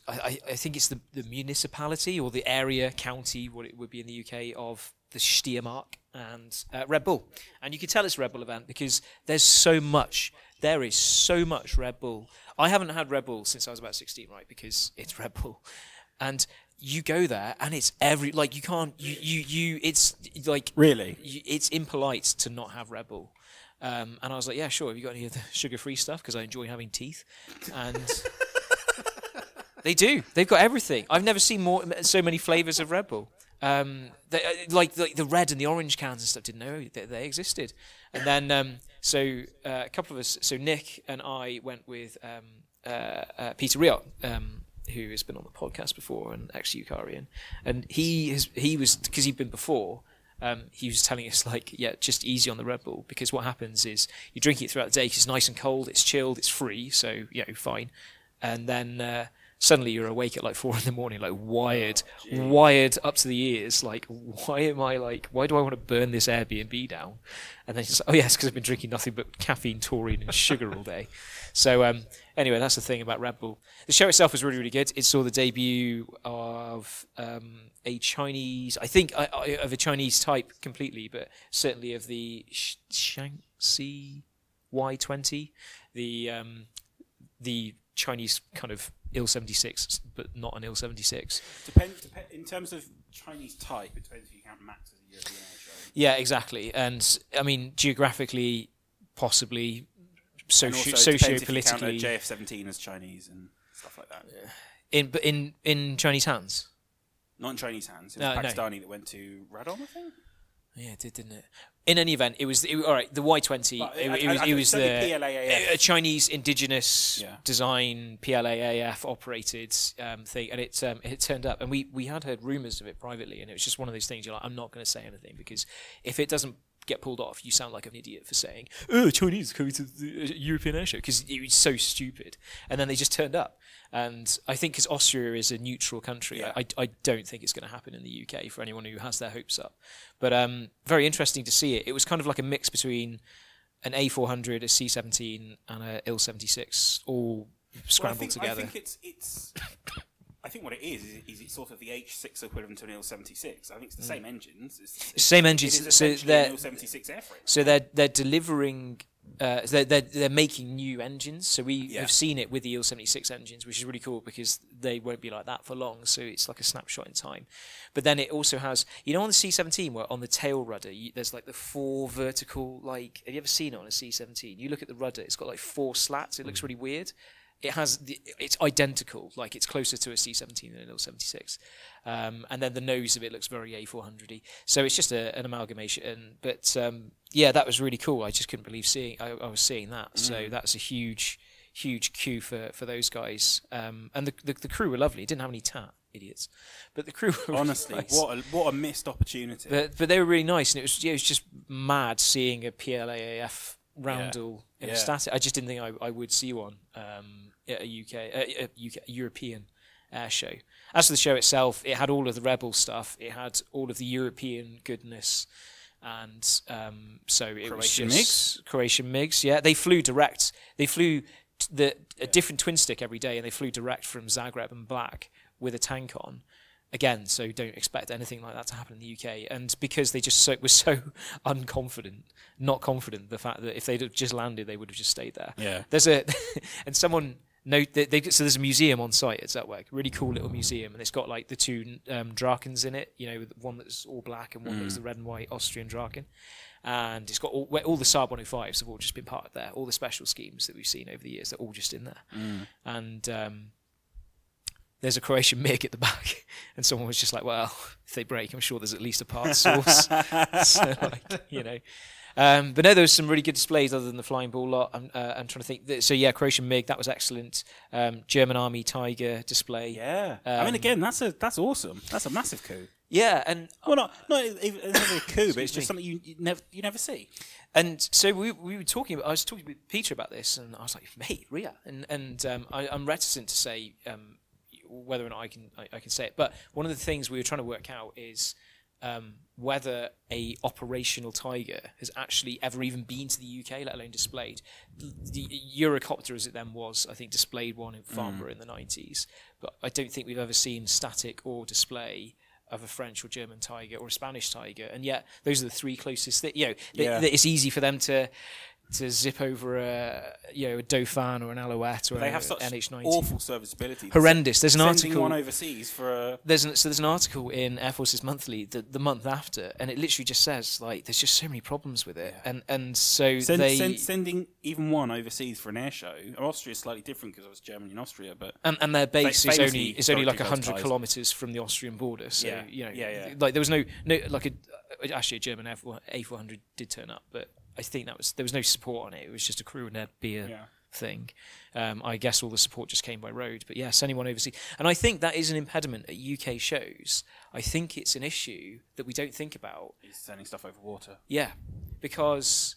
I think it's the, the municipality or the area, county, what it would be in the UK, of the Steiermark and uh, Red Bull. And you can tell it's a Red Bull event because there's so much. There is so much Red Bull. I haven't had Red Bull since I was about 16, right? Because it's Red Bull. And you go there and it's every, like, you can't, you, you, you it's like, Really? you, it's impolite to not have Red Bull. Um, and I was like, yeah, sure. Have you got any of the sugar-free stuff? Because I enjoy having teeth. And they do. They've got everything. I've never seen more so many flavors of Red Bull. Um, they, uh, like the, the red and the orange cans and stuff. Didn't know that they existed. And then um, so uh, a couple of us. So Nick and I went with um, uh, uh, Peter Riot. Um, who has been on the podcast before and ex Eucarian, and he has he was because he'd been before. Um, he was telling us like, yeah, just easy on the Red Bull because what happens is you drink it throughout the day 'cause it's nice and cold, it's chilled, it's free, so you know, fine. And then uh, suddenly you're awake at like four in the morning, like wired, wired up to the ears. Like, why am I like? Why do I want to burn this Airbnb down? And then like, oh yes, because I've been drinking nothing but caffeine, taurine, and sugar all day. So um, anyway, that's the thing about Red Bull. The show itself was really, really good. It saw the debut of um, a Chinese, I think, I, I, of a Chinese type completely, but certainly of the Sh- Shaanxi Y20, the um, the Chinese kind of IL 76, but not an IL 76. Depends, dep- in terms of Chinese type, it depends if you count Max as a European. Yeah, exactly. And I mean, geographically, possibly, socio also it depends if you count a socio-politically, JF-17 as Chinese and stuff like that. in but in in Chinese hands. Not in Chinese hands. It was No, no. Pakistani that went to Radom, I think. Yeah, it did, didn't it? In any event, it was it, all right. The Y twenty. It, it was it was the a Chinese indigenous Yeah. design PLAAF operated um, thing, and it um, it turned up, and we we had heard rumours of it privately, and it was just one of those things. You're like, I'm not going to say anything because if it doesn't get pulled off, you sound like an idiot for saying, "Oh, Chinese coming to the uh, European air show," because it was so stupid. And then they just turned up, and I think because Austria is a neutral country, Yeah. I, I don't think it's going to happen in the UK for anyone who has their hopes up. But um, very interesting to see it. It was kind of like a mix between an A400, a C17, and a IL76 all scrambled well, I think, together. I think it's it's. I think what it is is, is it's sort of the H6 equivalent to an IL-76. I think it's the same engines. It's, it's, Same it engines, is so they're- an IL-76 airframe. So they're they're delivering. Uh, they're, they're they're making new engines. So we Yeah. have seen it with the IL76 engines, which is really cool because they won't be like that for long. So it's like a snapshot in time. But then it also has, you know, on the C17 where on the tail rudder, you, there's like the four vertical. Like, have you ever seen it on a C17? You look at the rudder; it's got like four slats. It looks really weird. It has the, it's identical, like it's closer to a C17 than an L76, um, and then the nose of it looks very A400y. So it's just a, an amalgamation. But um, yeah, that was really cool. I just couldn't believe seeing I, I was seeing that. So that's a huge, huge cue for, for those guys. Um, and the, the the crew were lovely. It didn't have any tat idiots, but the crew were really Honestly, nice. what a, what a missed opportunity. But, but they were really nice, and it was yeah, it was just mad seeing a PLAAF roundel in Yeah. static. I just didn't think I, I would see one um, at a UK, uh, a UK European air show. As for the show itself, it had all of the rebel stuff. It had all of the European goodness, and um, so it Croatian was just Croatian MiGs. Yeah, they flew direct. They flew t- the a different twin stick every day, and they flew direct from Zagreb and Black with a tank on again, so don't expect anything like that to happen in the UK. And because they just so, were so unconfident, not confident, the fact that if they'd have just landed, they would have just stayed there. Yeah. There's a, and someone note that they, so there's a museum on site at Zeltweg, really cool little museum, and it's got like the two um, Drakens in it, you know, one that's all black and one that's the red and white Austrian Draken. And it's got all, all the Saab 105s have all just been part of there. All the special schemes that we've seen over the years, they're all just in there. And um, there's a Croatian MiG at the back, and someone was just like, "Well, if they break, I'm sure there's at least a parts source." so, like, you know. Um, but no, there was some really good displays other than the flying ball lot. I'm, uh, I'm trying to think. Th- So yeah, Croatian MiG that was excellent. Um, German Army Tiger display. Yeah. I mean, Um, again, that's a that's awesome. That's a massive coup. Yeah, and Well, not not even it's a coup, but it's Excuse me. just something you, you never you never see. And so we, we were talking. About, I was talking with Peter about this, and I was like, "Mate, RIAT," and and um, I, I'm reticent to say um, whether or not I can I, I can say it. But one of the things we were trying to work out is um, whether a operational Tiger has actually ever even been to the UK, let alone displayed. The Eurocopter, as it then was, I think displayed one in Farnborough in the 90s, but I don't think we've ever seen static or display of a French or German tiger or a Spanish tiger, and yet those are the three closest. That you know, th- Yeah. that it's easy for them to to zip over a you know a Dauphin or an Alouette or They have such NH90. awful serviceability. Horrendous. There's an Sending article. one overseas for a there's an, so there's an article in Air Forces Monthly the, the month after, and it literally just says like there's just so many problems with it, and and so send, they send, sending even one overseas for an air show. Austria is slightly different because I was Germany and Austria, but and, and their base is only is only like hundred kilometers from the Austrian border. So Yeah, you know, yeah, yeah. like there was no no like a actually a German A four hundred did turn up, but I think that was there was no support on it. It was just a crew and a beer Yeah. thing. Um, I guess all the support just came by road, but yes, anyone overseas, and I think that is an impediment at UK shows. I think it's an issue that we don't think about he's sending stuff over water. yeah, because,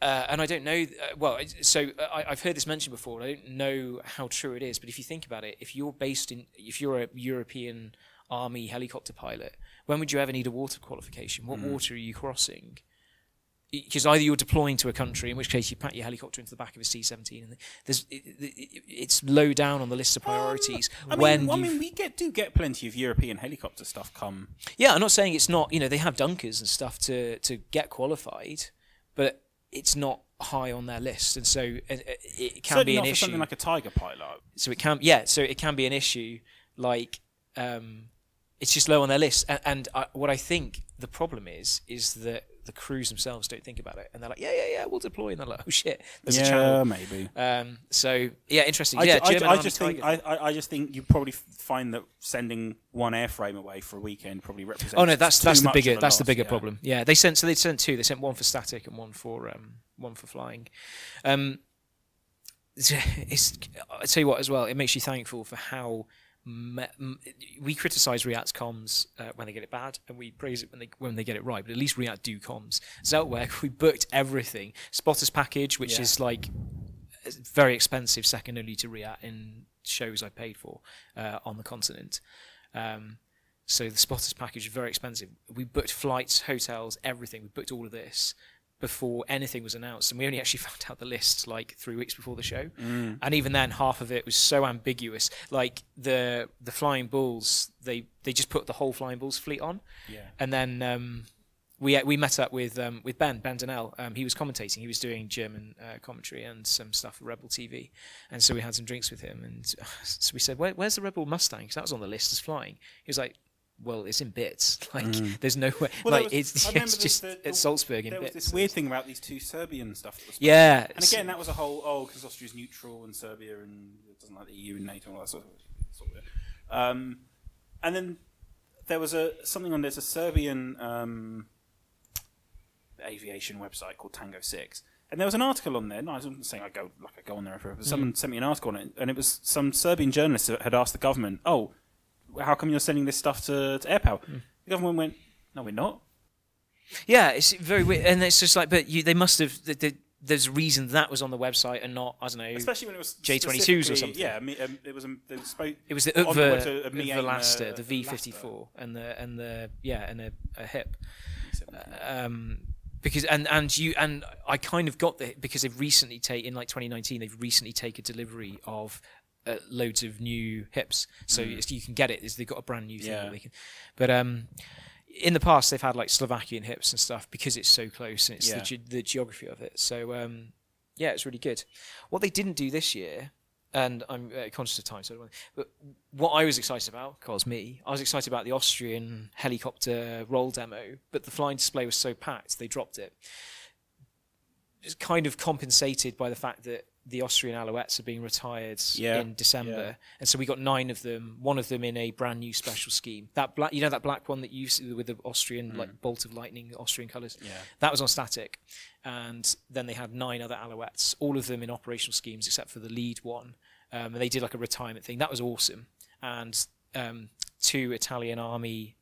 uh, and I don't know. Uh, well, so uh, I, I've heard this mentioned before. I don't know how true it is, but if you think about it, if you're based in, if you're a European Army helicopter pilot, when would you ever need a water qualification? What water are you crossing? Because either you're deploying to a country, in which case you pack your helicopter into the back of a C-17, and there's it, it, it's low down on the list of priorities. Um, I mean, when I mean, we get do get plenty of European helicopter stuff come. Yeah, I'm not saying it's not. You know, they have dunkers and stuff to to get qualified, but it's not high on their list, and so it, it can Certainly be an issue. something like a Tiger pilot. so it can, yeah, so it can be an issue. Like, um, it's just low on their list, and, and I, what I think the problem is is that the crews themselves don't think about it, and they're like, yeah, yeah, yeah, we'll deploy, and they're like, oh shit, there's a yeah, channel. maybe. Um, so yeah, interesting. I, yeah, I, German I Army just think Tiger. I, I, I just think you probably find that sending one airframe away for a weekend probably represents. Oh no, that's that's the bigger a that's the bigger yeah. problem. Yeah, they sent so they sent two. They sent one for static and one for um one for flying. Um, it's I tell you what as well. It makes you thankful for how we criticize RIAT's comms uh, when they get it bad, and we praise it when they when they get it right. But at least RIAT do comms. Zeltweg, we booked everything. Spotters package, which Yeah. is like very expensive, second only to RIAT in shows I paid for uh, on the continent. Um, so the spotters package is very expensive. We booked flights, hotels, everything. We booked all of this before anything was announced, and we only actually found out the list like three weeks before the show. Mm. And even then, half of it was so ambiguous. Like the the Flying Bulls, they they just put the whole Flying Bulls fleet on, Yeah. and then um, we we met up with um, with Ben Ben Donnell. Um, he was commentating. He was doing German uh, commentary and some stuff for Red Bull TV, and so we had some drinks with him. And so we said, Where, "Where's the Red Bull Mustang?" Because that was on the list as flying. He was like. Well, it's in bits. Like, there's no way. Mm. Well, there like, was- it's, I it's just the- the- at Salzburg in There was this weird thing about these two Serbian stuff. That was Yeah. And again, that was a whole oh, because Austria's neutral and Serbia and it doesn't like the EU and NATO and all that sort of. Sort of um, and then there was a something on there's a Serbian um, aviation website called Tango Six, and there was an article on there. No, I wasn't saying I go like I go on there, forever, but someone sent me an article on it, and it was some Serbian journalist that had asked the government, "Oh, how come you're sending this stuff to, to Air Power?" The government went, "No, we're not." Yeah, it's very weird, and it's just like, but you, they must have. The, the, there's a reason that was on the website and not, I don't know. especially when it was J22s or something. Yeah, um, it was. Um, it was spo- it was the on the Utver, uh, Me Laster, uh, the V54, and the and the yeah, and a, a hip. Um, because and and you and I kind of got the because they've recently taken in like 2019 they've recently taken delivery of uh, loads of new hips, so it's, you can get it. They've got a brand new thing. Mm. Yeah. That they can, but um, in the past they've had like Slovakian hips and stuff because it's so close and it's Yeah. the, ge- the geography of it. So um, yeah, it's really good. What they didn't do this year, and I'm uh, conscious of time, so I don't want, but what I was excited about, cause me, I was excited about the Austrian helicopter roll demo, but the flying display was so packed they dropped it. It's kind of compensated by the fact that the Austrian Alouettes are being retired Yeah, in December, yeah. and so we got nine of them. One of them in a brand new special scheme. That black, you know, that black one that you see with the Austrian like bolt of lightning, Austrian colours. Mm. Yeah. that was on static, and then they had nine other Alouettes, all of them in operational schemes except for the lead one. Um, and they did like a retirement thing. That was awesome. And um, two Italian Army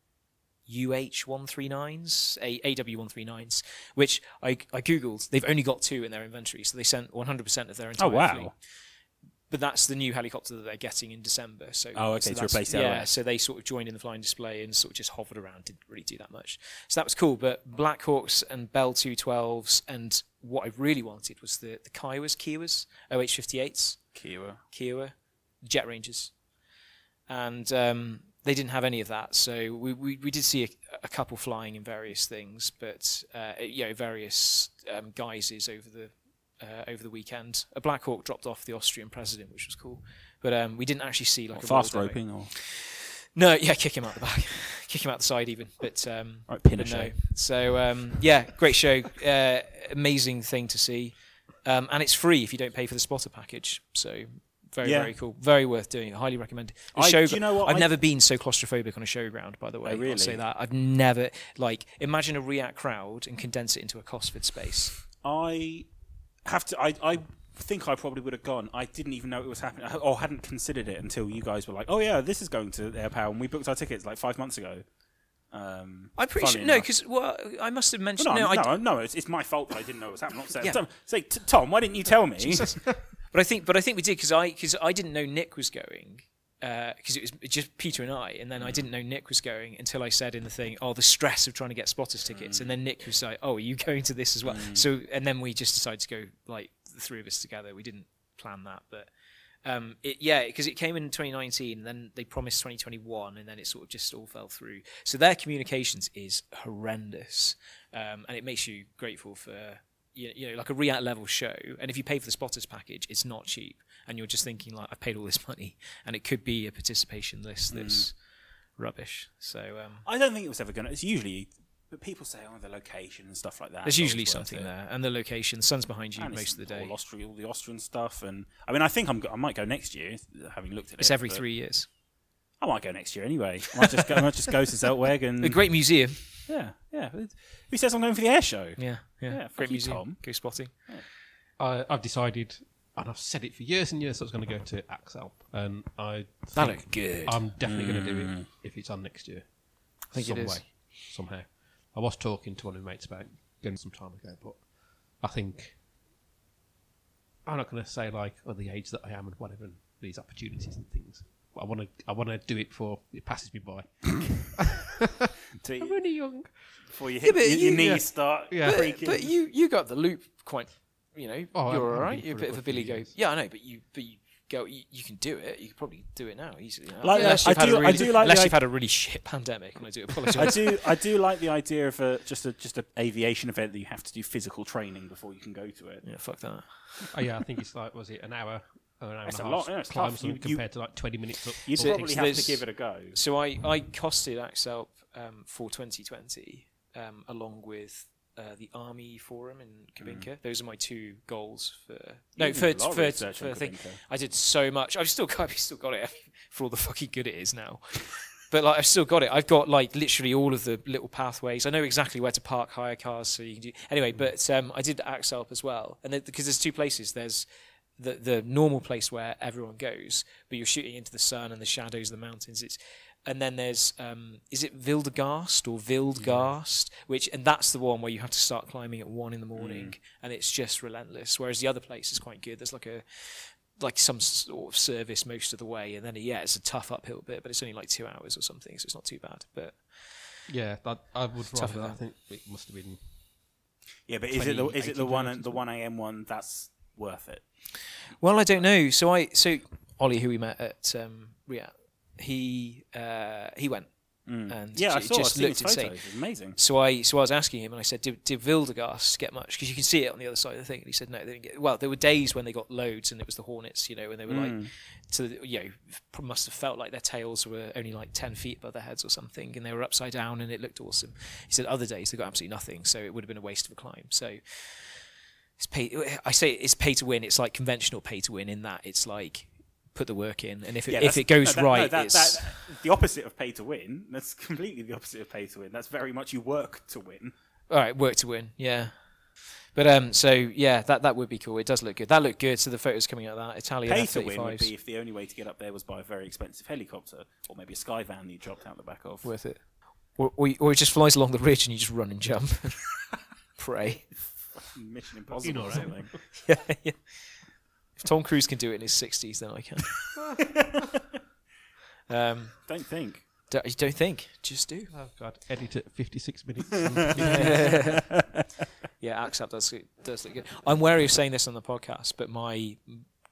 UH 139s, A- AW 139s, which I, I googled. They've only got two in their inventory, so they sent 100% of their entire Oh, wow. fleet. But that's the new helicopter that they're getting in December. So Oh, okay, so to replace Yeah, LS. so they sort of joined in the flying display and sort of just hovered around. Didn't really do that much. So that was cool. But Black Hawks and Bell 212s, and what I really wanted was the the Kiowas, Kiowas, OH58s. Kiowa. Kiowa, Jet Rangers, and um, they didn't have any of that. So we, we, we did see a, a couple flying in various things, but uh, you know various um, guises over the uh, over the weekend. A Black Hawk dropped off the Austrian president, which was cool, but um, we didn't actually see like a fast roll demo. roping or No, yeah, kick him out the back, kick him out the side even. But um, right, Pinochet. no. So um, yeah, great show, uh, amazing thing to see, um, and it's free if you don't pay for the spotter package. So very Yeah. very cool, very worth doing. Highly recommend. I- show, do you know what? I've I- never been so claustrophobic on a showground. By the way, Oh, I'll really? say that I've never like imagine a RIAT crowd and condense it into a Cosford space. I have to. I, I think I probably would have gone. I didn't even know it was happening, or hadn't considered it until you guys were like, "Oh yeah, this is going to Air Power," and we booked our tickets like five months ago. Um, I'm pretty sure no, because well, I must have mentioned no, no, no, I no, no, it's, it's my fault that I didn't know it was happening. Not Yeah. Tom, say, t- Tom, why didn't you tell me? But I think, but I think we did because I because I didn't know Nick was going because it was just Peter and I, and then I didn't know Nick was going until I said in the thing, "Oh, the stress of trying to get spotters tickets," and then Nick was like, "Oh, are you going to this as well?" So, and then we just decided to go like the three of us together. We didn't plan that, but. Um, it, yeah, because it came in 2019, and then they promised 2021, and then it sort of just all fell through. So their communications is horrendous, um, and it makes you grateful for you, you know like a RIAT level show. And if you pay for the spotters package, it's not cheap, and you're just thinking like I've paid all this money, and it could be a participation list that's rubbish. So um, I don't think it was ever going to. It's usually, but people say, "Oh, the location and stuff like that." there's usually something it. there, and the location, the sun's behind you And most it's of the day. All, Austria, all the Austrian stuff, and I mean, I think I'm. I might go next year, having looked at it. It's every three years. I might go next year anyway. I might just go, I might just go to Zeltweg and A great museum. yeah, yeah. Who says I'm going for the air show? Yeah, yeah. Yeah, great you, museum. Tom. Go spotting. I, I've decided, and I've said it for years and years, I was going to go to Axalp, and I That think looked good. I'm definitely going to do it mm. if it's on next year. I think it some is. way, somehow. I was talking to one of my mates about going some time ago, but I think I'm not going to say like, oh, the age that I am and whatever, and these opportunities and things. But I want to, I want to do it before it passes me by. To- I'm only young. before you hit but your, you- your knees yeah. start Yeah. creaking. But you you got the loop quite. You know, Oh, you're I've all right. been You're a for bit of a a few Billy Goat. years. Yeah, I know, but you but you go. You, you can do it. You could probably do it now easily. now. Like, unless I you've had do- a I really, do like unless you've i- had a really shit pandemic, and I do I do, I do like the idea of a just a just an aviation event that you have to do physical training before you can go to it. yeah, fuck that. Oh yeah, I think it's like, was it an hour? Or an hour It's and a a half lot, yeah, it's climb tough. You- something you- compared to like 20 minutes up. You'd So- probably so have to there's- give it a go. So I I costed Axalp um, for 2020 um, along with. Uh, the Army Forum in Kubinka. Those are my two goals for no You for did a lot of for, research for on thing. Kubinka. I did so much. I've still got. I've still got it for all the fucking good it is now. But like, I've still got it. I've got like literally all of the little pathways. I know exactly where to park hire cars, so you can do. Anyway, but um, I did Axalp as well, and because there's two places. There's the the normal place where everyone goes, but you're shooting into the sun and the shadows of the mountains. It's and then there's um, is it Wildgärst or Wildgärst, which and that's the one where you have to start climbing at one in the morning, and it's just relentless. Whereas the other place is quite good. There's like a like some sort of service most of the way, and then yeah, it's a tough uphill bit, but it's only like two hours or something, so it's not too bad. But Yeah, that, I would Tougher rather. I think it must have been. Yeah, but is it the is it the one the one a.m. one that's worth it? Well, I don't know. So I so Ollie, who we met at um, RIAT, he uh, he went and Mm. Yeah, I saw. I've just seen looked insane. Amazing. So I so I was asking him, and I said, "Did, did Wildgärst get much?" Because you can see it on the other side of the thing. And he said, "No, they didn't get." Well, there were days when they got loads, and it was the Hornets, you know, and they were Mm. like, to the- you know, must have felt like their tails were only like ten feet above their heads or something, and they were upside down, and it looked awesome. He said other days they got absolutely nothing, so it would have been a waste of a climb. So. It's pay. I say it's pay to win. It's like conventional pay to win in that it's like put the work in, and if it, Yeah, if it goes no, that- no, right, that- it's that- the opposite of pay to win. That's completely the opposite of pay to win. That's very much you work to win. all right. Work to win. Yeah. But um, so yeah, that that would be cool. It does look good. That looked good. So the photos coming out of that Italian Pay to win would be if the only way to get up there was by a very expensive helicopter or maybe a sky van that you dropped out the back of. worth it, or, or or it just flies along the ridge and you just run and jump, pray. Mission Impossible or right. something. yeah, yeah. If Tom Cruise can do it in his sixties, then I can. um, Don't think. don't, you don't think? Just do. Oh God, edit at 56 minutes. yeah, Axalp does does look good. I'm wary of saying this on the podcast, but my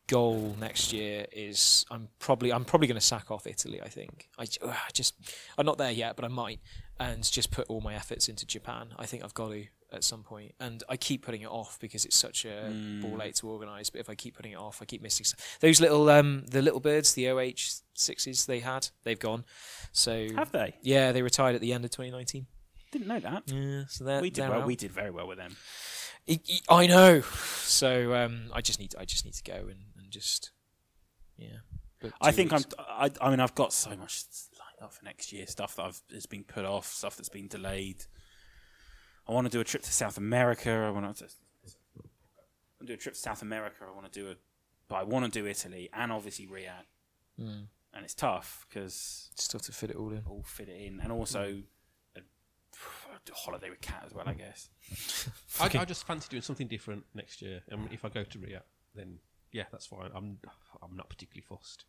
goal next year is I'm probably I'm probably going to sack off Italy. I think I j- ugh, I just I'm not there yet, but I might, and just put all my efforts into Japan. I think I've got to at some point, and I keep putting it off because it's such a ball ache to organise. But if I keep putting it off, I keep missing s- those little um the little birds, the OH sixes they had, they've gone. So Have they? yeah, they retired at the end of 2019. Didn't know that. Yeah, so We did well. out. We did very well with them. I- I I know. So um, I just need to, I just need to go and, and just yeah. I think I'm. I, I mean, I've got so much lined up for next year. Stuff that I've has been put off. Stuff that's been delayed. I want to do a trip to South America. I want to. I want to do a trip to South America. I want to do a. But I want to do Italy and obviously RIAT. Mm. And it's tough because still to fit it all in. all fit it in, and also a, a holiday with cat as well. I guess. I, I just fancy doing something different next year. And if I go to RIAT, then yeah, that's fine. I'm I'm not particularly fussed.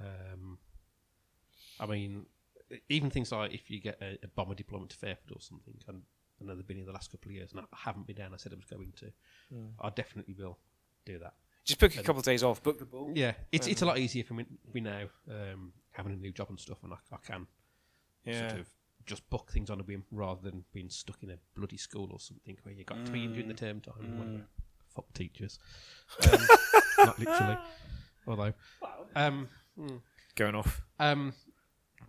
Um, I mean, even things like if you get a, a bomber deployment to Fairford or something, and I know they've been here the last couple of years, and I haven't been down. I said I was going to. I definitely will do that. Just book a couple of days off. Book the ball. Yeah, it's it's a lot easier for me, me now, um, having a new job and stuff, and I, I can Yeah. sort of just book things on a whim rather than being stuck in a bloody school or something where you got to be in during the term time. and whatever. Fuck teachers, um, not literally. Although, um, mm, Going off. um,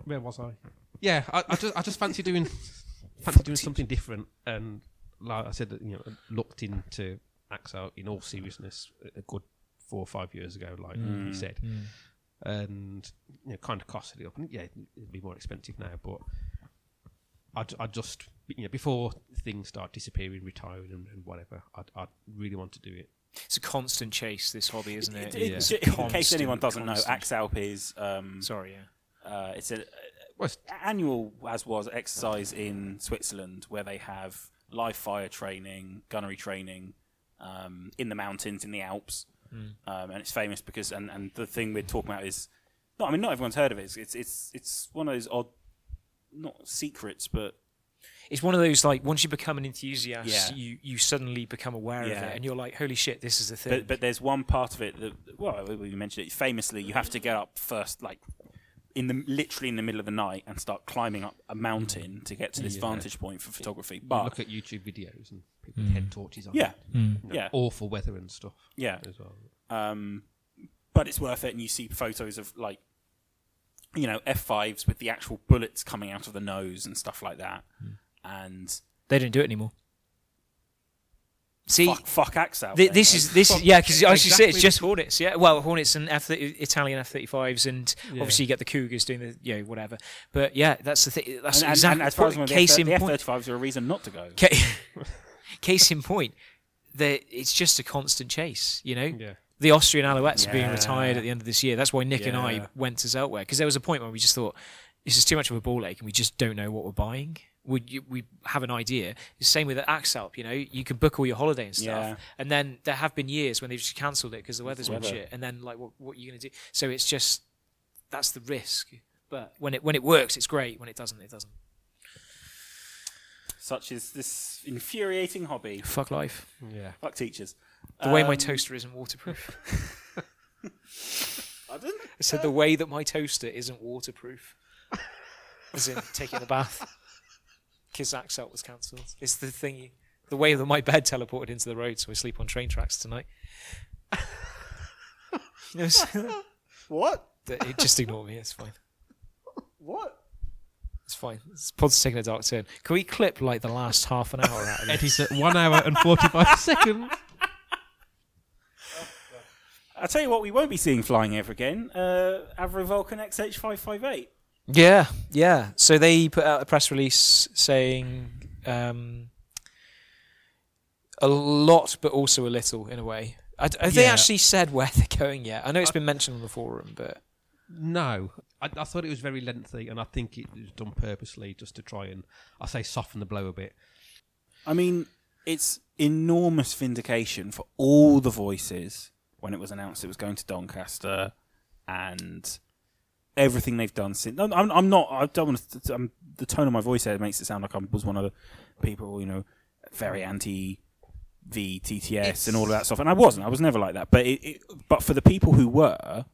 where was I? Yeah, I, I just I just fancy doing fancy doing something different, and like I said, that, you know, looked into Axalp in all seriousness a a good four or five years ago, like you said, and you know, kind of costed it up. And yeah, it'd be more expensive now, but I I just you know before things start disappearing, retiring, and, and whatever, I I really want to do it. It's a constant chase. This hobby, isn't it? It- It's it- a in case anyone doesn't know, constant- Axalp is um, Sorry, yeah. uh, it's a Well, annual as was exercise in Switzerland where they have live fire training, gunnery training um, in the mountains in the Alps, um, and it's famous because and, and the thing we're talking about is not I mean not everyone's heard of it. It's it's it's, it's one of those odd not secrets but It's one of those like once you become an enthusiast, Yeah. you you suddenly become aware of it, and you're like, holy shit, this is a thing. but, but there's one part of it that well we mentioned it famously you have to get up first like in the literally in the middle of the night and start climbing up a mountain mm. to get to this Yeah. vantage point for photography You but look at YouTube videos and people with head torches on. yeah you know, mm. yeah awful weather and stuff yeah as well. um, but it's worth it. And you see photos of like, you know, F5s with the actual bullets coming out of the nose and stuff like that. And they don't do it anymore. See, fuck, fuck Axalp. Then, this is this is yeah because as you say it's just Hornets yeah well Hornets and F Italian F thirty fives and Yeah. obviously you get the Cougars doing the you know whatever but yeah that's the thing that's and, exactly and as far as case the, in point the F35s are a reason not to go. Ca- case in point that it's just a constant chase you know Yeah. the Austrian Alouettes are being retired at the end of this year that's why Nick and I went to Zeltweg because there was a point where we just thought this is too much of a ball ache and we just don't know what we're buying we you, we have an idea. The same with the Axalp, you know, you can book all your holiday and stuff, Yeah. and then there have been years when they've just cancelled it because the weather's been weather. shit, and then like, what what are you going to do? So it's just that's the risk. But when it when it works, it's great. When it doesn't, it doesn't. Such is this infuriating hobby. Fuck life. Yeah. Fuck teachers. The way my Um, toaster isn't waterproof. Pardon? I said the way that my toaster isn't waterproof. As in taking a bath. Because Axalp was cancelled. It's the thing. The way that my bed teleported into the road, so I sleep on train tracks tonight. You know, so- What? that- it- just ignore me. It's fine. What? It's fine. This pod's taking a dark turn. Can we clip like the last half an hour out of this? Eddie's at one hour and 45 seconds. I'll tell you what, we won't be seeing flying ever again. Uh, Avro Vulcan XH558. Yeah, yeah. So they put out a press release saying um, a lot, but also a little in a way. I, have they actually said where they're going yet? I know it's been mentioned on the forum, but No, I, I thought it was very lengthy, and I think it was done purposely just to try and, I say, soften the blow a bit. I mean, it's enormous vindication for all the voices when it was announced it was going to Doncaster and everything they've done since. No, I'm, I'm not. I don't want to. I'm, the tone of my voice there makes it sound like I was one of the people, you know, very anti VTTS and all of that stuff. And I wasn't. I was never like that. But it, it, but for the people who were,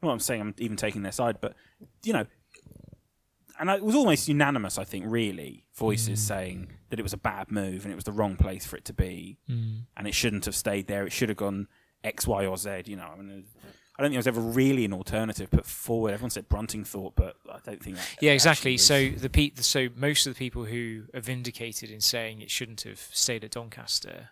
well, I'm saying I'm even taking their side, but you know, and it was almost unanimous, I think, really, voices mm. saying that it was a bad move and it was the wrong place for it to be, mm. and it shouldn't have stayed there. It should have gone X, Y, or Z. You know, I mean, I don't think there was ever really an alternative put forward. Everyone said Bruntingthorpe, but I don't think that. yeah, exactly. So is. the pe- so most of the people who are vindicated in saying it shouldn't have stayed at Doncaster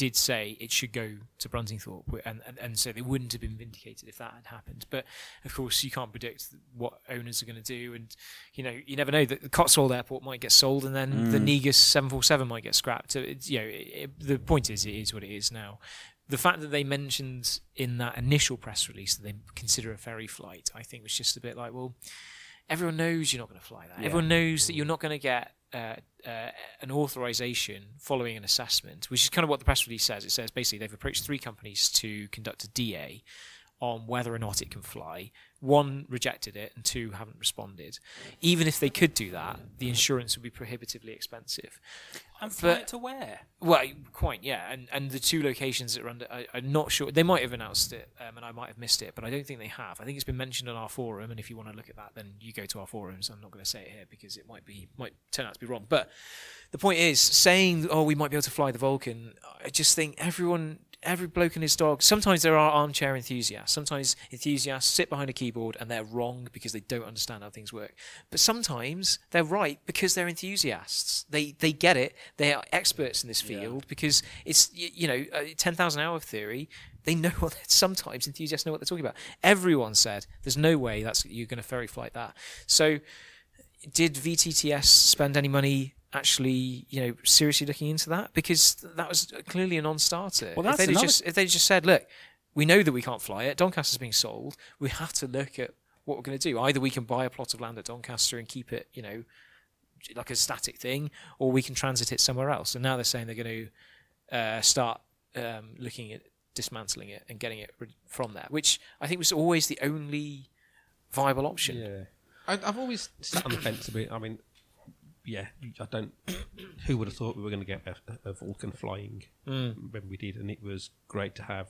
did say it should go to Bruntingthorpe, and, and and so they wouldn't have been vindicated if that had happened. But of course, you can't predict what owners are going to do, and you know you never know that the Cotswold Airport might get sold, and then the mm. Negus 747 might get scrapped. So it's, you know, it, it, the point is, it is what it is now. The fact that they mentioned in that initial press release that they consider a ferry flight, I think was just a bit like, well, everyone knows you're not going to fly that. Yeah. Everyone knows that you're not going to get uh, uh, an authorization following an assessment, which is kind of what the press release says. It says basically they've approached three companies to conduct a DA on whether or not it can fly. One rejected it, and two haven't responded. Even if they could do that, the insurance would be prohibitively expensive. and fly but- it to where? Well, quite, yeah. And and the two locations that are under, I, I'm not sure. They might have announced it, um, and I might have missed it, but I don't think they have. I think it's been mentioned on our forum, and if you want to look at that, then you go to our forums. I'm not going to say it here because it might be might turn out to be wrong. But the point is, saying, "Oh, we might be able to fly the Vulcan," I just think everyone. Every bloke and his dog. Sometimes there are armchair enthusiasts. Sometimes enthusiasts sit behind a keyboard and they're wrong because they don't understand how things work. But sometimes they're right because they're enthusiasts. They they get it. They are experts in this field because it's you know ten thousand hour theory. They know what sometimes enthusiasts know what they're talking about. Everyone said there's no way that's you're going to ferry flight that. So did VTTS spend any money actually, you know, seriously looking into that? Because that was clearly a non-starter. Well, if that's they'd another- just if they just said, look, we know that we can't fly it. Doncaster's being sold. We have to look at what we're going to do. Either we can buy a plot of land at Doncaster and keep it, you know, like a static thing, or we can transit it somewhere else. And now they're saying they're going to uh, start um, looking at dismantling it and getting it rid- from there, which I think was always the only viable option. Yeah, I, I've always sat on the fence a bit. I mean, yeah, I don't. Who would have thought we were going to get a, a Vulcan flying when we did, and it was great to have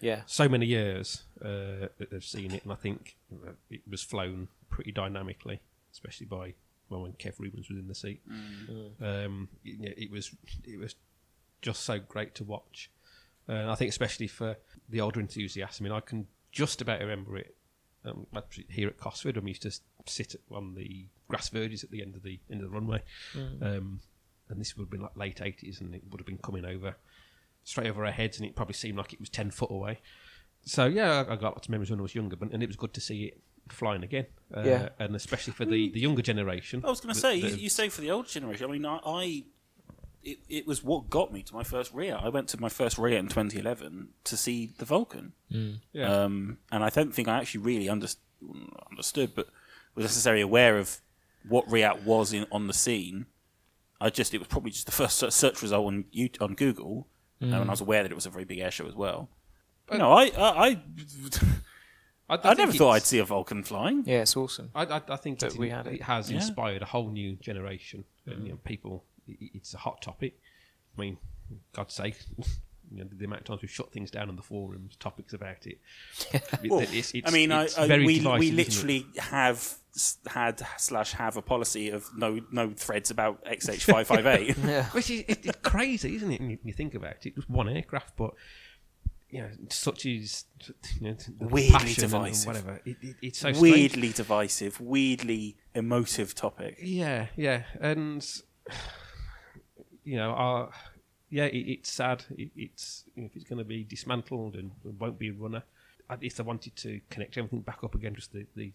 Yeah. so many years uh, that they've seen it, and I think uh, it was flown pretty dynamically, especially by well when Kev Rubens was in the seat. Um, it, yeah, it was it was just so great to watch. Uh, and I think especially for the older enthusiasts. I mean, I can just about remember it um, here at Cosford when we used to s- sit on the grass verges at the end of the end of the runway. Um, and this would have been like late eighties, and it would have been coming over straight over our heads, and it probably seemed like it was ten foot away. So yeah, I, I got lots of memories when I was younger, but and it was good to see it flying again. Uh, Yeah. and especially for the, the younger generation. I was going to say, the- you, you say for the old generation. I mean, I, I it, it was what got me to my first RIAT. I went to my first RIAT in 2011 to see the Vulcan, yeah. um, and I don't think I actually really underst- understood, but was necessarily aware of what Riat was in on the scene. I just it was probably just the first search result on you, on Google, um, and I was aware that it was a very big air show as well. But no, I I, I, I, I never thought I'd see a Vulcan flying. Yeah, it's awesome. I, I, I think that it, we had it. it has Yeah. inspired a whole new generation. And, you know, people, i it's a hot topic. I mean, God's sake, you know, the amount of times we've shut things down on the forums, topics about it. It- Well, it's, it's, I mean, I, it's I, very we divisive, we literally have had slash have a policy of no no threads about XH five five eight. Yeah. Which is it, it's crazy, isn't it? When you, you think about it, it was one aircraft, but you know, such is you know, Weirdly passion and divisive. whatever. It, it, it's so strange. Weirdly divisive, weirdly emotive topic. Yeah, yeah, and you know, our, yeah, it, it's sad. It, it's you know, if it's going to be dismantled and won't be a runner. I- if they wanted to connect everything back up again, just the the,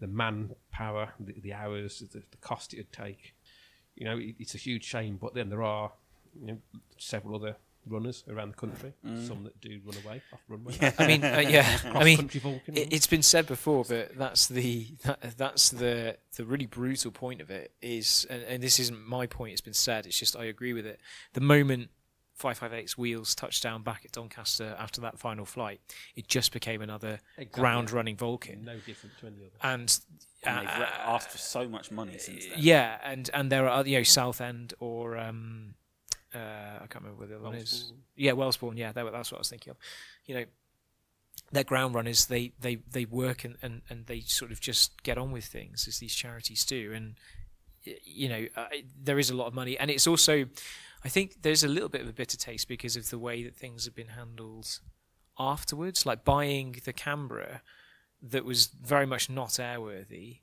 the manpower, the, the hours, the, the cost it'd take, you know, it, it's a huge shame. But then there are you know several other runners around the country, some that do run away off runway. I mean, uh, yeah. I mean, Cross-country Vulcan it, it's been said before, but that's the that, that's the the really brutal point of it is, and, and this isn't my point. It's been said. It's just I agree with it. The moment 558's wheels touched down back at Doncaster after that final flight, it just became another Exactly. ground running Vulcan, no different to any other. and. And they've uh, asked for so much money since then. yeah, and and there are other, you know Southend or um, uh, I can't remember where the other one is. Yeah, Wellesbourne. Yeah, that, that's what I was thinking of. You know, their ground runners they they they work and, and and they sort of just get on with things as these charities do, and you know uh, there is a lot of money, and it's also I think there's a little bit of a bitter taste because of the way that things have been handled afterwards, like buying the Canberra that was very much not airworthy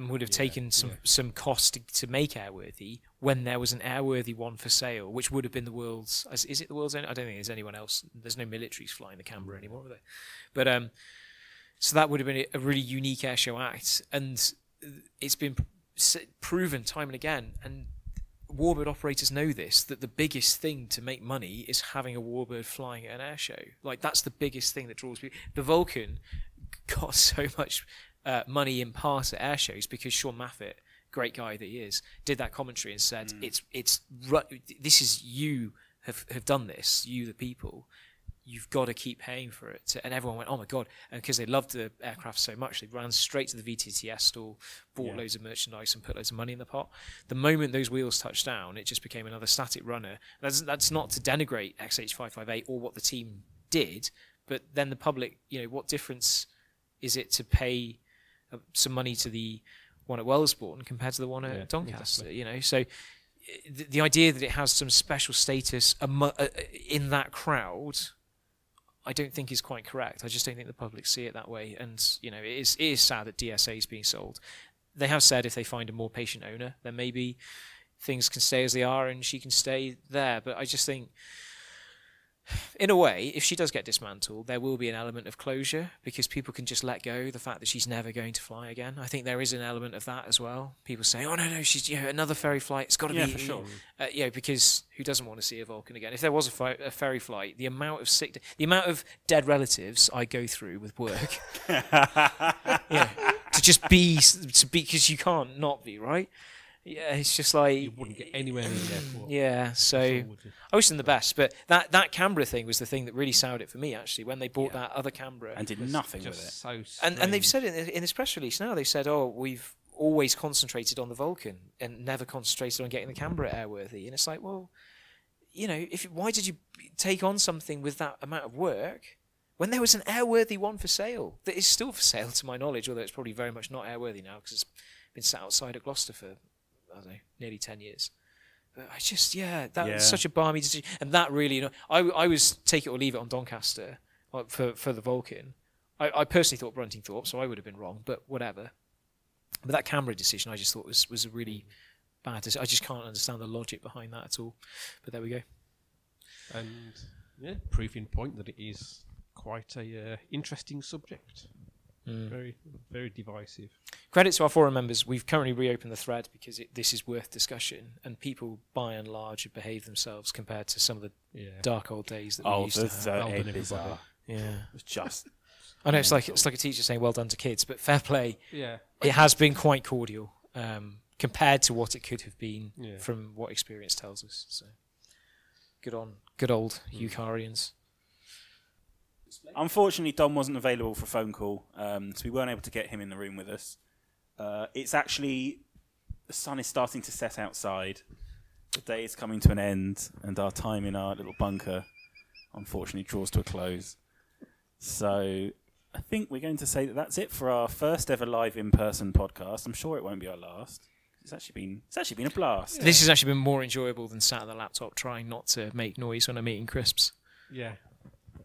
and would have Yeah, taken some yeah. some cost to, to make airworthy when there was an airworthy one for sale, which would have been the world's. Is, is it the world's only? I don't think there's anyone else. There's no militaries flying the Canberra anymore, are there? But um, so that would have been a, really unique airshow act, and it's been proven time and again. And warbird operators know this that the biggest thing to make money is having a warbird flying at an air show. Like that's the biggest thing that draws people. The Vulcan got so much uh, money in part at air shows because Sean Maffett, great guy that he is, did that commentary and said, "It's it's ru- this is you have have done this, you the people." You've got to keep paying for it, and everyone went, "Oh my god!" And because they loved the aircraft so much, they ran straight to the VTTS stall, bought Yeah. loads of merchandise, and put loads of money in the pot. The moment those wheels touched down, it just became another static runner. That's that's not to denigrate XH558 or what the team did, but then the public, you know, what difference is it to pay some money to the one at Wellesbourne compared to the one at Yeah, Doncaster? exactly. You know, so the, the idea that it has some special status uh, in that crowd. I don't think is quite correct. I just don't think the public see it that way, and you know it is it is sad that DSA is being sold. They have said if they find a more patient owner, then maybe things can stay as they are and she can stay there. But I just think, in a way, if she does get dismantled, there will be an element of closure because people can just let go the fact that she's never going to fly again. I think there is an element of that as well. People say, "Oh no, no, she's you know another ferry flight. It's got to Yeah, be for sure. uh, know, because who doesn't want to see a Vulcan again? If there was a, fi- a ferry flight, the amount of sick, the amount of dead relatives I go through with work, yeah, to just be, to be, because you can't not be, right? Yeah, it's just like, You wouldn't get anywhere near the airport. yeah. So at all, would you? I wish them the best, but that that Canberra thing was the thing that really soured it for me. Actually, when they bought that other Canberra, and did nothing just with it. So and and they've said it in, in this press release now. They've said, "Oh, we've always concentrated on the Vulcan and never concentrated on getting the Canberra airworthy." And it's like, well, you know, if why did you take on something with that amount of work when there was an airworthy one for sale that is still for sale, to my knowledge, although it's probably very much not airworthy now because it's been sat outside at Gloucester for I don't know nearly ten years. But I just, yeah, that Yeah. was such a balmy decision, and that really, you know, I I was take it or leave it on Doncaster like, for for the Vulcan. I, I personally thought Bruntingthorpe, so I would have been wrong, but whatever. But that Canberra decision, I just thought was was a really bad. Decision. I just can't understand the logic behind that at all. But there we go. and yeah, proving point that it is quite a uh, interesting subject. Mm. Very, very divisive. Credit to our forum members. We've currently reopened the thread because it, this is worth discussion, and people, by and large, have behaved themselves compared to some of the Yeah, dark old days that we Oh, used the, to have. Oh, the Well done, it bizarre. Yeah, It was just I know it's like it's like a teacher saying "well done" to kids, but fair play. yeah. It has been quite cordial um, compared to what it could have been Yeah. from what experience tells us. So, good on, good old hmm. Eucarians. Unfortunately, Dom wasn't available for a phone call, um, so we weren't able to get him in the room with us. Uh, it's actually the sun is starting to set outside. The day is coming to an end, and our time in our little bunker, unfortunately, draws to a close. So, I think we're going to say that that's it for our first ever live in-person podcast. I'm sure it won't be our last. It's actually been it's actually been a blast. This has actually been more enjoyable than sat at the laptop trying not to make noise when I'm eating crisps. Yeah.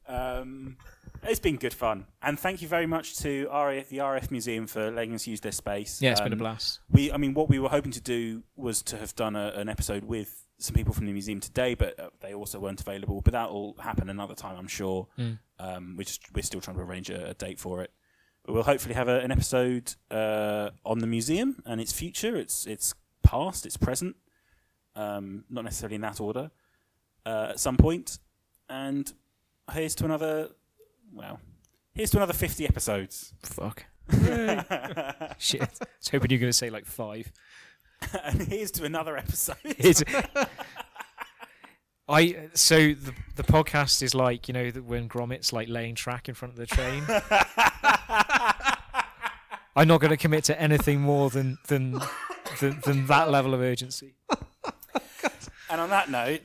Um, it's been good fun, and thank you very much to RAF, the RF Museum for letting us use their space. Yeah, it's been a Um, blast. We, I mean, what we were hoping to do was to have done a, an episode with some people from the museum today, but uh, they also weren't available. But that will happen another time, I'm sure. Mm. Um, we're just we're still trying to arrange a, a date for it. But we'll hopefully have a, an episode uh, on the museum and its future, its its past, its present, um, not necessarily in that order, uh, at some point. And here's to another. Well, here's to another fifty episodes. Fuck. Shit. I was hoping you were going to say like five. and here's to another episode. It's, I so the the podcast is like you know that when Gromit's like laying track in front of the train. I'm not going to commit to anything more than than than, than that level of urgency. And on that note,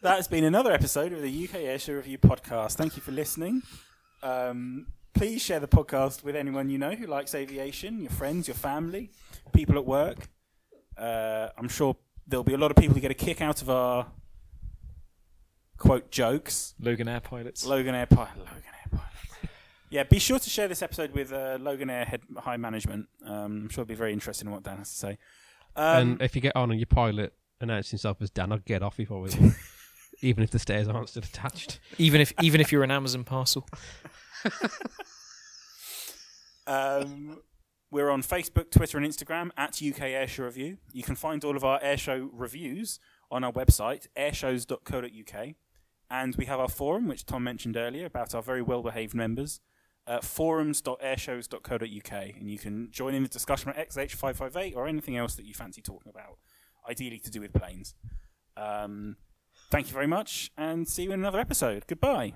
that's been another episode of the UK Airshow Review podcast. Thank you for listening. Um, please share the podcast with anyone you know who likes aviation, your friends, your family, people at work. Uh, I'm sure there'll be a lot of people who get a kick out of our quote jokes. Loganair pilots. Loganair Pilot. Loganair Pilot. Yeah, be sure to share this episode with uh, Loganair head high management. Um, I'm sure it'll be very interesting in what Dan has to say. Um, and if you get on and your pilot announced himself as Dan, I'd get off if I was you. Even if the stairs aren't still attached. even if even if you're an Amazon parcel. Um, we're on Facebook, Twitter, and Instagram at UK Airshow Review. You can find all of our airshow reviews on our website, airshows.co.uk. And we have our forum, which Tom mentioned earlier, about our very well behaved members, uh, forums.airshows.co.uk. And you can join in the discussion on XH558 or anything else that you fancy talking about, ideally to do with planes. Um, thank you very much, and see you in another episode. Goodbye.